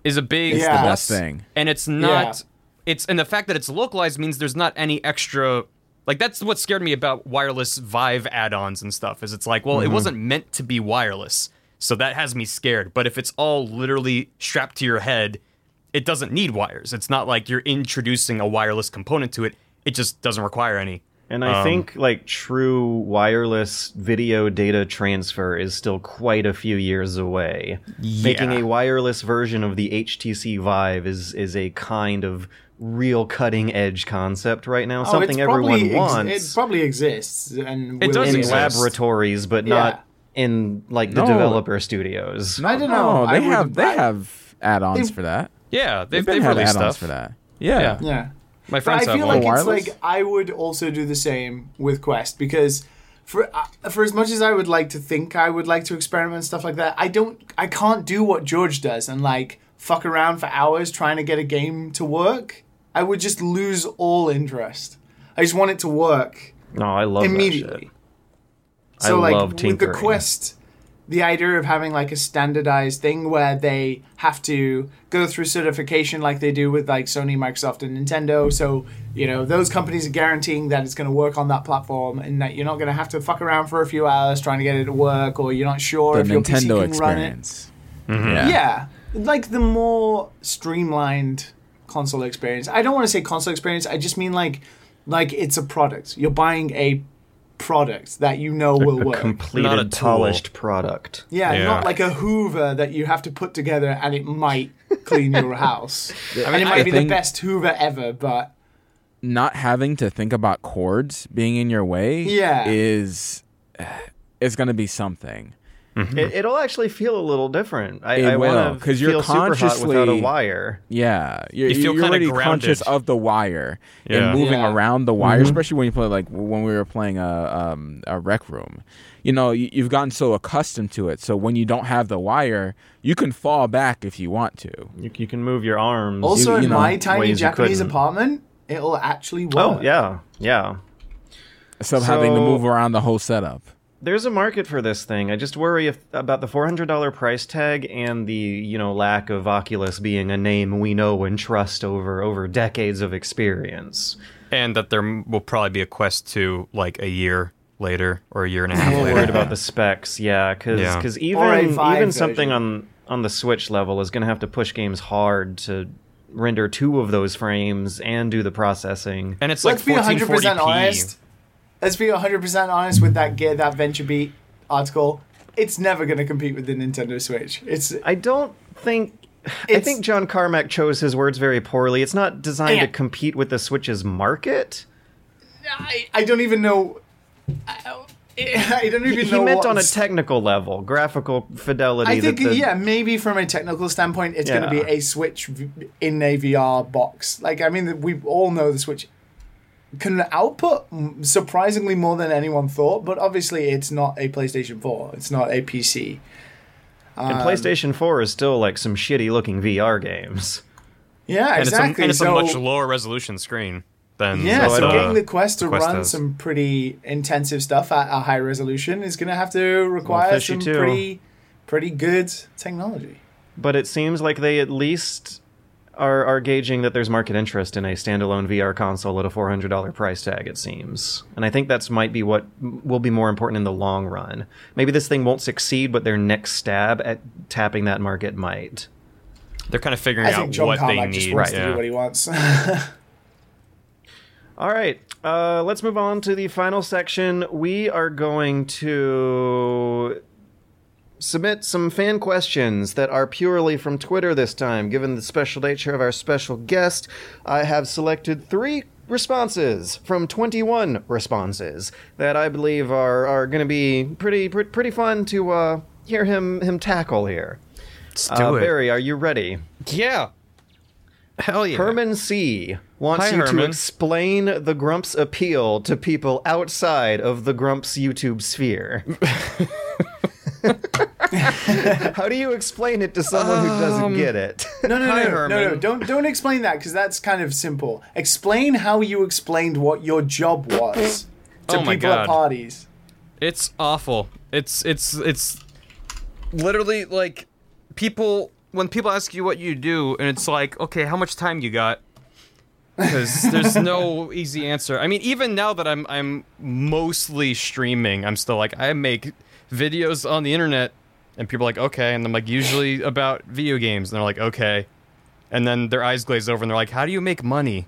is a big It's the best thing. and it's not Yeah. it's and the fact that it's localized means there's not any extra like that's what scared me about wireless Vive add-ons and stuff. Is it's like well it mm-hmm. wasn't meant to be wireless, so that has me scared. But if it's all literally strapped to your head it doesn't need wires. It's not like you're introducing a wireless component to it. It just doesn't require any. And I Um, think like true wireless video data transfer is still quite a few years away. Making a wireless version of the HTC Vive is is a kind of real cutting edge concept right now. Oh, Something everyone ex- wants it probably exists and It will does in exist. laboratories, but Yeah. not in like the No. developer studios. I don't know. I they would- have they I- have add-ons for that. Yeah, they've, They've been they've had released add-ons stuff. for that. Yeah. Yeah. Yeah. My friends But friends I feel one. like it's like I would also do the same with Quest because for uh, for as much as I would like to think I would like to experiment stuff like that, I don't I can't do what George does and like fuck around for hours trying to get a game to work. I would just lose all interest. I just want it to work No, I love immediately. That shit. So I like love with the tinkering. Quest, the idea of having like a standardized thing where they have to go through certification like they do with like Sony, Microsoft, and Nintendo. So you know those companies are guaranteeing that it's going to work on that platform and that you're not going to have to fuck around for a few hours trying to get it to work, or you're not sure The if your PC Nintendo can run it. experience. Mm-hmm. Yeah. like the more streamlined console experience. I don't want to say console experience. I just mean like like it's a product. You're buying a product that you know will a work. completed, Not a polished product. Yeah, Yeah. not like a Hoover that you have to put together and it might clean your house. I mean, and it I might be the best Hoover ever, but Not having to think about cords being in your way Yeah. is uh, is going to be something. Mm-hmm. It, it'll actually feel a little different. I, It I will, want to 'cause you're feel super hot without a wire. Yeah, you're, You feel you're kinda already conscious of the wire Yeah. and moving Yeah. around the wire, mm-hmm. especially when you play like when we were playing a um, a rec room. You know, you, you've gotten so accustomed to it, so when you don't have the wire, you can fall back if you want to. You, you can move your arms. also you in know, my tiny Japanese apartment, it'll actually oh, work. oh yeah, yeah. Instead of having to move around the whole setup. There's a market for this thing. I just worry if, about the $400 price tag and the, you know, lack of Oculus being a name we know and trust over over decades of experience. and that there will probably be a Quest 2 like a year later or a year and a half I'm later. worried about the specs, yeah, because Yeah. Or a even Vive even something version. on on the Switch level is going to have to push games hard to render two of those frames and do the processing. and it's Let's like be 100% 1440p. honest. Let's be 100% honest with that gear, that VentureBeat article. It's never going to compete with the Nintendo Switch. It's I don't think. I think John Carmack chose his words very poorly. It's not designed Yeah. to compete with the Switch's market. I, I don't even know. I, I don't even He know. meant on a technical level, graphical fidelity. I think the, yeah, maybe from a technical standpoint, it's going to be a Switch in a VR box. Like I mean, we all know the Switch can output surprisingly more than anyone thought, but obviously it's not a PlayStation 4. It's not a PC. and um, PlayStation 4 is still like some shitty looking VR games. Yeah, And, exactly. it's, a, and it's so, a much lower resolution screen than Yeah, So so don't- getting the Quest to Quest run has. some pretty intensive stuff at a high resolution is going to have to require some too. pretty pretty good technology. But it seems like they at least are, are gauging that there's market interest in a standalone VR console at a $400 price tag, it seems. And I think that's might be what will be more important in the long run. Maybe this thing won't succeed, but their next stab at tapping that market might. they're kind of figuring I out think John what they Carmack just need. wants to yeah. do what he wants. All right, uh, let's move on to the final section. We are going to submit some fan questions that are purely from Twitter this time. Given the special nature of our special guest, I have selected three responses from 21 responses that I believe are, are going to be pretty pre- pretty fun to uh, hear him him tackle here. Let's Uh, do it. Barry, are you ready? Yeah. Hell yeah. Herman C wants Hi, you to explain the Grumps appeal to people outside of the Grumps YouTube sphere. How do you explain it to someone who doesn't Um, get it? No, no, Hi, no, no, no, Don't don't explain that because that's kind of simple. Explain how you explained what your job was to Oh people God. at parties. It's awful. It's it's it's literally like people when people ask you what you do and it's like, okay, how much time you got? Because there's no easy answer. I mean, even now that I'm I'm mostly streaming, I'm still like I make videos on the internet, and people are like, okay, and I'm like usually about video games, and they're like, okay, and then their eyes glaze over, and they're like, how do you make money?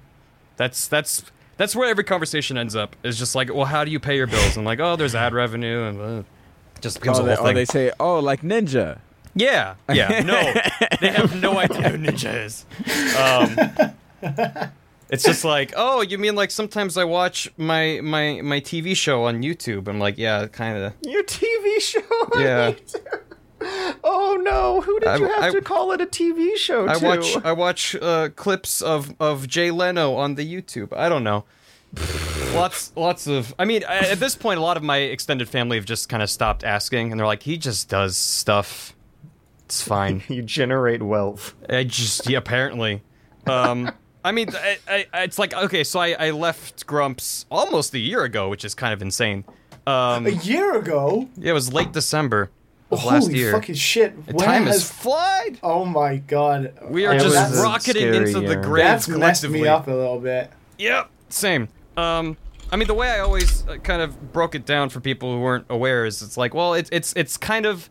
That's that's that's where every conversation ends up. Is just like, well, how do you pay your bills? And like, oh, there's ad revenue, and uh, just becomes Oh, a they, whole oh, thing. they say, oh, like Ninja. Yeah, yeah, no, they have no idea who Ninja is. Um, it's just like, oh, you mean like sometimes I watch my my my TV show on YouTube. I'm like, yeah, kind of. Your TV show? on Yeah. YouTube? Oh no! Who did I- you have I- to call it a TV show? I to? watch I watch uh, clips of of Jay Leno on the YouTube. I don't know. lots lots of I mean at this point a lot of my extended family have just kind of stopped asking and they're like he just does stuff. It's fine. You generate wealth. I just yeah, apparently. Um, I mean, I, I, it's like okay, so I, I left Grumps almost a year ago, which is kind of insane. Um, A year ago, yeah, it was late December of last holy year. fucking shit! The Where time has has flied. Oh my god. We are It just a rocketing scary into the year. grave That's messed collectively. me up a little bit. Yep, same. Um, I mean, the way I always uh, kind of broke it down for people who weren't aware is it's like, well, it's it's it's kind of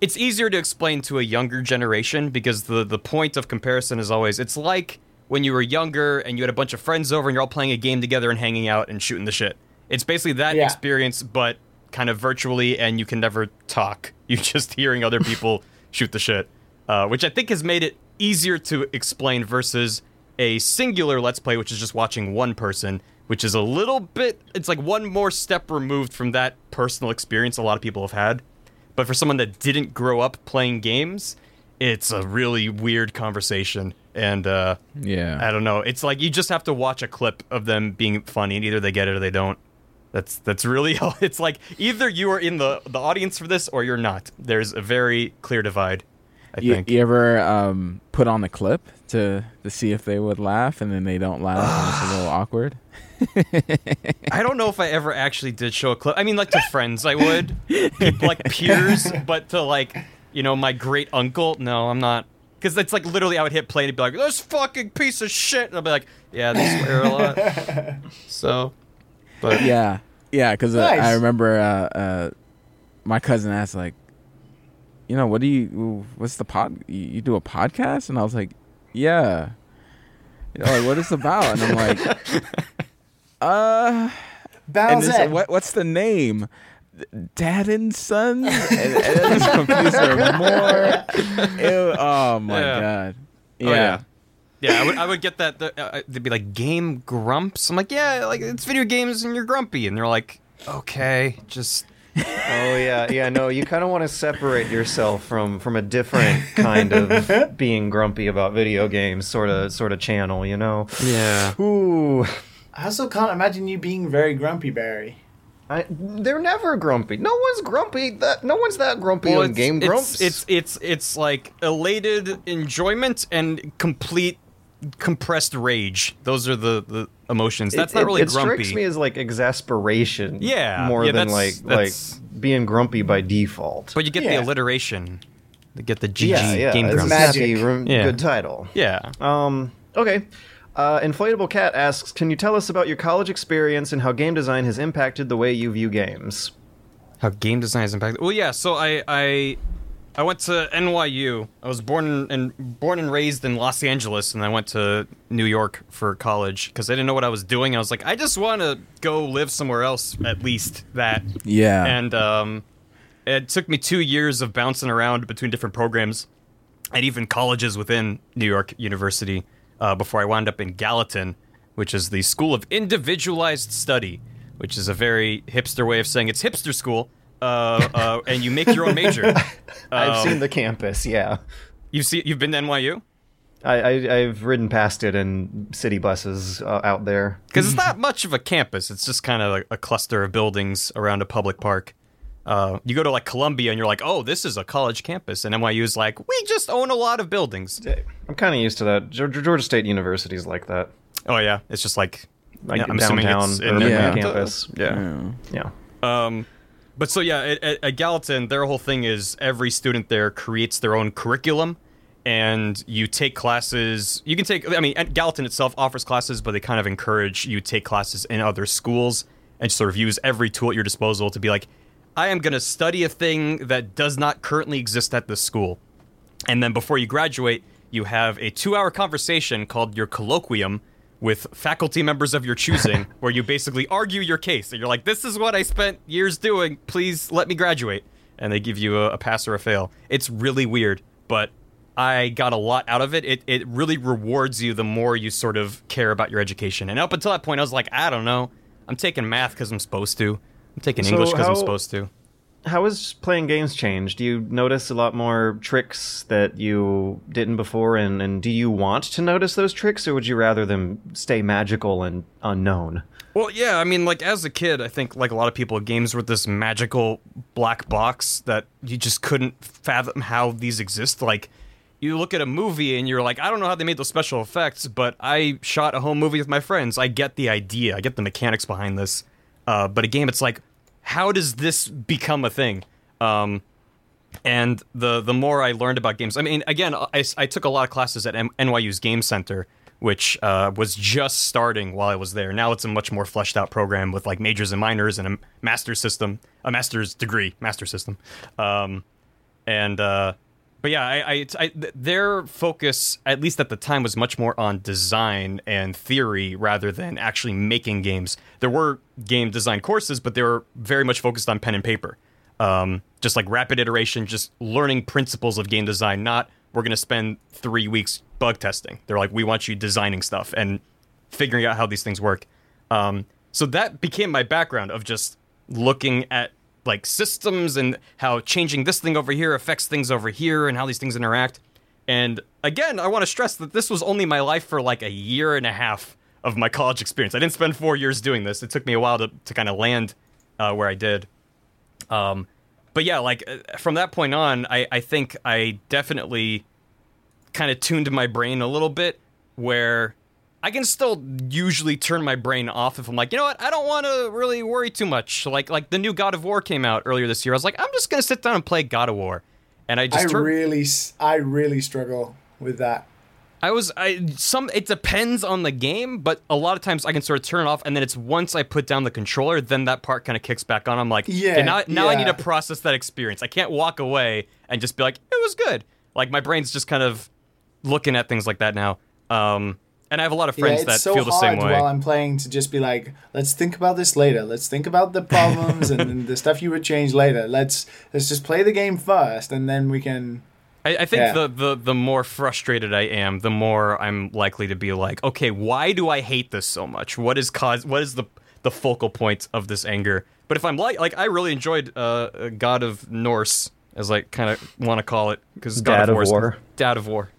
it's easier to explain to a younger generation because the the point of comparison is always it's like when you were younger and you had a bunch of friends over and you're all playing a game together and hanging out and shooting the shit. It's basically that Yeah. experience, but kind of virtually, and you can never talk. You're just hearing other people shoot the shit, uh, which I think has made it easier to explain versus a singular Let's Play, which is just watching one person, which is a little bit. It's like one more step removed from that personal experience a lot of people have had. But for someone that didn't grow up playing games, it's a really weird conversation. And uh, Yeah. I don't know. It's like you just have to watch a clip of them being funny, and either they get it or they don't. That's that's really all. it's like either you are in the the audience for this or you're not. There's a very clear divide. I You, think. you ever um, put on the clip to to see if they would laugh, and then they don't laugh, and it's a little awkward? I don't know if I ever actually did show a clip. I mean, like to friends, I would, People, like peers, but to like, you know, my great uncle, no, I'm not. Because it's like literally, I would hit play and be like, "This fucking piece of shit," and I'll be like, "Yeah, they swear a lot." So, but yeah, yeah. Because uh, Nice. I remember uh, uh, my cousin asked like, you know, what do you? What's the pod? You, you do a podcast? And I was like, yeah. You know, like what is it about? And I'm like, uh. And Bow's what, what's the name? Dad and son? and, and it just confused her more. Ew, oh my Yeah. god. Oh, yeah. Yeah, I would, I would get that. The, uh, they'd be like, game grumps. I'm like, yeah, like it's video games and you're grumpy. And they're like, okay, just. Oh yeah, yeah. No, you kind of want to separate yourself from from a different kind of being grumpy about video games sort of sort of channel. You know. Yeah. Ooh. I also can't imagine you being very grumpy, Barry. I, they're never grumpy. No one's grumpy. That no one's that grumpy on Game Grumps. It's, it's it's it's like elated enjoyment and complete compressed rage. Those are the, the emotions. That's it, not really it, it grumpy. strikes me as like exasperation. Yeah, more yeah, than like that's- like being grumpy by default. but you get Yeah. the alliteration. You get the GG yeah, yeah, game it's grumps. Magic. good title. Yeah. Um. Okay. Uh, Inflatable Cat asks, "Can you tell us about your college experience and how game design has impacted the way you view games?" How game design has impacted. Well, yeah. So I I I went to NYU. I was born and born and raised in Los Angeles, and I went to New York for college because I didn't know what I was doing. I was like, I just want to go live somewhere else, at least that. Yeah. And um, it took me two years of bouncing around between different programs and even colleges within New York University uh, before I wound up in Gallatin, which is the School of Individualized Study, which is a very hipster way of saying it's hipster school. Uh, uh, and you make your own major. I've Um, seen the campus. Yeah, You see, you've been to NYU I, I I've ridden past it in city buses uh, out there. because it's not much of a campus. It's just kind of like a cluster of buildings around a public park. Uh, you go to like Columbia and you're like, oh, this is a college campus, and NYU is like, we just own a lot of buildings. I'm kind of used to that. Georgia, Georgia State University is like that. Oh yeah, it's just like, Like yeah, I'm assuming downtown it's in urban Yeah. campus. Yeah, Yeah. yeah. Um, but so yeah, at, at, at Gallatin, their whole thing is every student there creates their own curriculum, and you take classes. You can take. I mean, Gallatin itself offers classes, but they kind of encourage you take classes in other schools and sort of use every tool at your disposal to be like, I am going to study a thing that does not currently exist at this school. And then before you graduate, you have a two hour conversation called your colloquium with faculty members of your choosing, where you basically argue your case. And you're like, this is what I spent years doing. Please let me graduate. And they give you a, a pass or a fail. It's really weird, but I got a lot out of it. It, it really rewards you the more you sort of care about your education. And up until that point, I was like, I don't know. I'm taking math because I'm supposed to. I'm taking So English because I'm supposed to. How has playing games changed? Do you notice a lot more tricks that you didn't before, and, and do you want to notice those tricks, or would you rather them stay magical and unknown? Well, yeah, I mean, like as a kid, I think like a lot of people, games were this magical black box that you just couldn't fathom how these exist. Like, you look at a movie and you're like, I don't know how they made those special effects, but I shot a home movie with my friends. I get the idea, I get the mechanics behind this. Uh, but a game, it's like, how does this become a thing? Um, and the the more I learned about games, I mean, again, I, I took a lot of classes at M- NYU's Game Center, which uh, was just starting while I was there. Now it's a much more fleshed out program with like majors and minors and a master's system, a master's degree, master system, um, and uh, but yeah, I, I, I their focus, at least at the time, was much more on design and theory rather than actually making games. There were game design courses, but they were very much focused on pen and paper, um, just like rapid iteration, just learning principles of game design. Not we're going to spend three weeks bug testing. They're like, we want you designing stuff and figuring out how these things work. Um, so that became my background of just looking at like systems and how changing this thing over here affects things over here and how these things interact. And again, I want to stress that this was only my life for like a year and a half of my college experience. I didn't spend four years doing this. It took me a while to, to kind of land uh, where I did. Um, but yeah, like uh, from that point on, I, I think I definitely kind of tuned my brain a little bit where I can still usually turn my brain off if I'm like, you know what, I don't want to really worry too much. Like like the new God of War came out earlier this year. I was like, I'm just gonna sit down and play God of War, and I I just tur- really, I really struggle with that. I was I some it depends on the game, but a lot of times I can sort of turn it off, and then it's once I put down the controller, then that part kind of kicks back on. I'm like, Yeah, okay, now now I need to process that experience. I can't walk away and just be like, it was good. Like my brain's just kind of looking at things like that now. Um, and I have a lot of friends yeah, that it's so feel the hard same way. while I'm playing to just be like, let's think about this later. Let's think about the problems and the stuff you would change later. Let's let's just play the game first, and then we can. I, I think Yeah. the, the the more frustrated I am, the more I'm likely to be like, okay, why do I hate this so much? What is cause? What is the the focal point of this anger? But if I'm like like I really enjoyed uh, God of Norse, as I kind of want to call it, because God Dad of, of War's- War. Dad of War,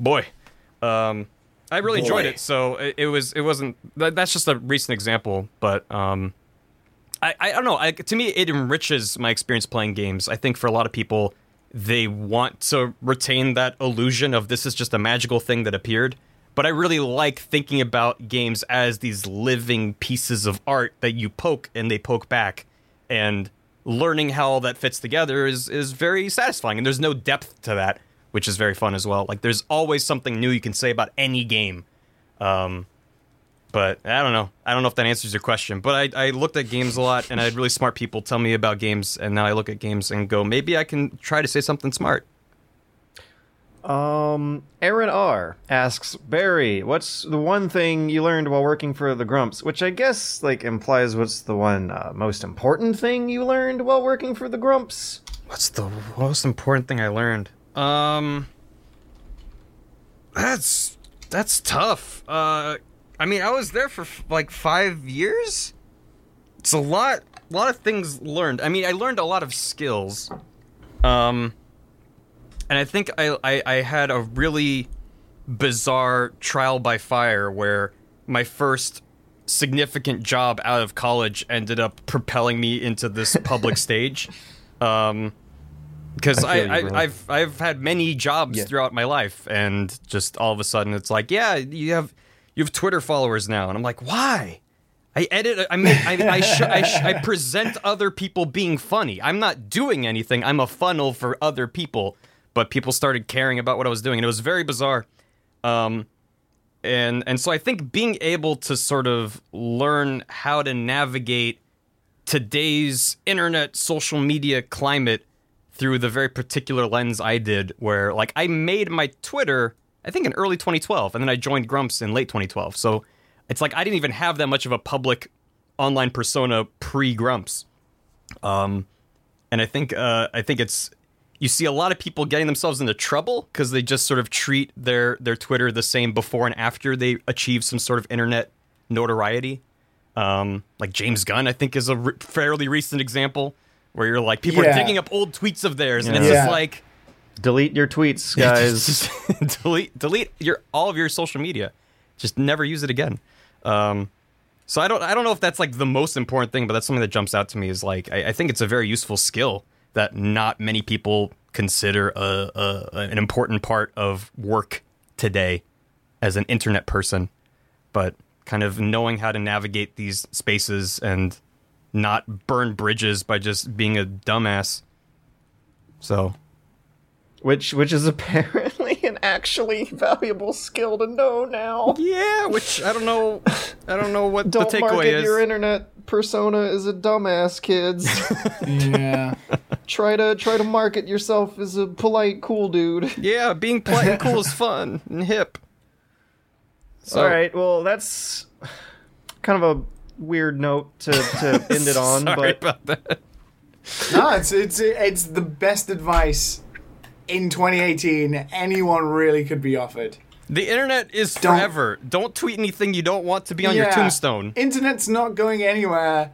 boy. Um, I really enjoyed it. So it, it was it wasn't that, that's just a recent example, but um, I, I don't know. I, to me, it enriches my experience playing games. I think for a lot of people, they want to retain that illusion of this is just a magical thing that appeared. But I really like thinking about games as these living pieces of art that you poke and they poke back. And learning how all that fits together is, is very satisfying. And there's no depth to that, which is very fun as well. Like, there's always something new you can say about any game. Um, but I don't know. I don't know if that answers your question. But I, I looked at games a lot, and I had really smart people tell me about games, and now I look at games and go, maybe I can try to say something smart. Um, Aaron R asks Barry, "What's the one thing you learned while working for the Grumps?" Which I guess like implies what's the one uh, most important thing you learned while working for the Grumps. What's the most important thing I learned? Um, that's that's tough. Uh, I mean, I was there for f- like five years. It's a lot, a lot of things learned. I mean, I learned a lot of skills. Um, and I think I, I, I had a really bizarre trial by fire where my first significant job out of college ended up propelling me into this public stage. Um, because I, I, I, I've I've had many jobs Yeah. throughout my life, and just all of a sudden it's like, yeah, you have you have Twitter followers now, and I'm like, why? I edit. I mean, I I, sh- I, sh- I present other people being funny. I'm not doing anything. I'm a funnel for other people. But people started caring about what I was doing, and it was very bizarre. Um, and and so I think being able to sort of learn how to navigate today's internet social media climate through the very particular lens I did, where like I made my Twitter, I think in early 2012, and then I joined Grumps in late 2012. So it's like I didn't even have that much of a public online persona pre Grumps. Um, and I think uh, I think it's you see a lot of people getting themselves into trouble because they just sort of treat their their Twitter the same before and after they achieve some sort of internet notoriety. Um, like James Gunn, I think, is a re- fairly recent example where you're like people are Yeah. digging up old tweets of theirs, and it's Yeah. just like Delete your tweets, guys. just delete delete your all of your social media. Just never use it again. Um, so I don't I don't know if that's like the most important thing, but that's something that jumps out to me is like I, I think it's a very useful skill that not many people consider a, a an important part of work today as an internet person, but kind of knowing how to navigate these spaces and not burn bridges by just being a dumbass. So which which is apparently an actually valuable skill to know now. Yeah, which I don't know. I don't know what Don't the takeaway market is. your internet persona as a dumbass, kids. Yeah. try to try to market yourself as a polite, cool dude. yeah, being polite and cool is fun and hip. So, All right, well that's kind of a weird note to, to end it on, Sorry but about that. no, it's it's it's the best advice in 2018 anyone really could be offered. The internet is Don't- forever. Don't tweet anything you don't want to be on your tombstone. Internet's not going anywhere.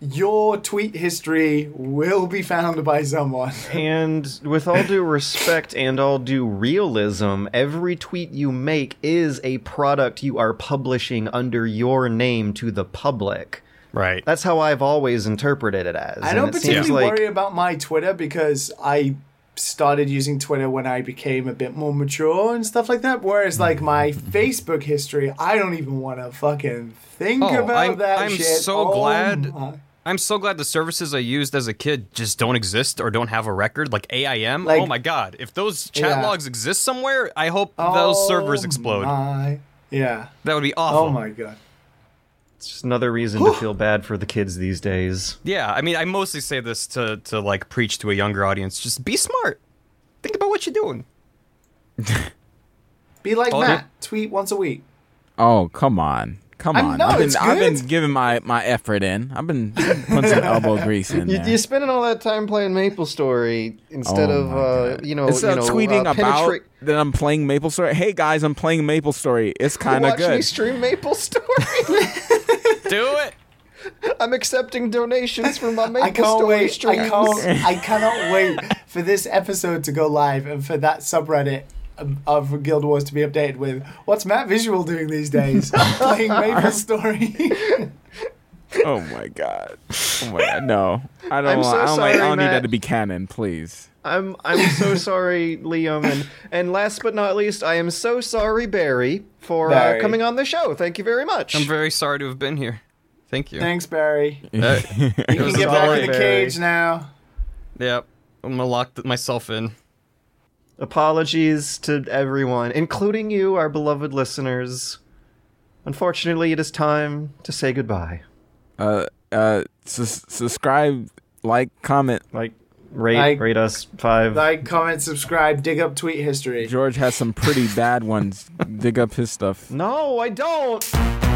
Your tweet history will be found by someone. and with all due respect and all due realism, every tweet you make is a product you are publishing under your name to the public. Right. That's how I've always interpreted it as. I don't particularly like worry about my Twitter because I started using Twitter when I became a bit more mature and stuff like that. Whereas like my Facebook history, I don't even want to fucking think Oh, about I'm- that I'm shit. so Oh glad- my- I'm so glad the services I used as a kid just don't exist or don't have a record, like AIM. Oh like- oh my god! If those chat Yeah. logs exist somewhere, I hope those servers Oh explode. my- Yeah. That would be oh awful. Oh my god. it's just another reason to feel bad for the kids these days. Yeah, I mean, I mostly say this to to like preach to a younger audience. Just be smart. Think about what you're doing. Be like Oh, Matt. Tweet once a week. Oh, come on. Come I on. know, I've been I've been giving my, my effort in. I've been putting some elbow grease in You, there. you're spending all that time playing Maple Story instead Oh of uh, God. you know, Instead you of tweeting uh, about penetrate- that I'm playing Maple Story. Hey guys, I'm playing Maple Story. It's kind of Watch me good. stream Maple Story. Do it. I'm accepting donations for my Maple I can't Story wait. streams. I can't. I cannot wait for this episode to go live and for that subreddit of- of Guild Wars to be updated with what's Matt Visual doing these days? Playing Maple Story. oh my god. Oh my god. No, I don't. I'm want, so I don't like. I don't need that to be canon, please. I'm I'm so sorry, Liam, and and last but not least, I am so sorry, Barry, for Barry. Uh, coming on the show. Thank you very much. I'm very sorry to have been here. Thank you. Thanks, Barry. Uh, You can get back in the Barry. cage now. yep. I'm gonna lock th- myself in. Apologies to everyone, including you, our beloved listeners. Unfortunately, it is time to say goodbye. Uh, uh, sus- subscribe, like, comment. Like, rate Like- rate us five. Like, comment, subscribe, dig up tweet history. George has some pretty bad ones. Dig up his stuff. no, I don't.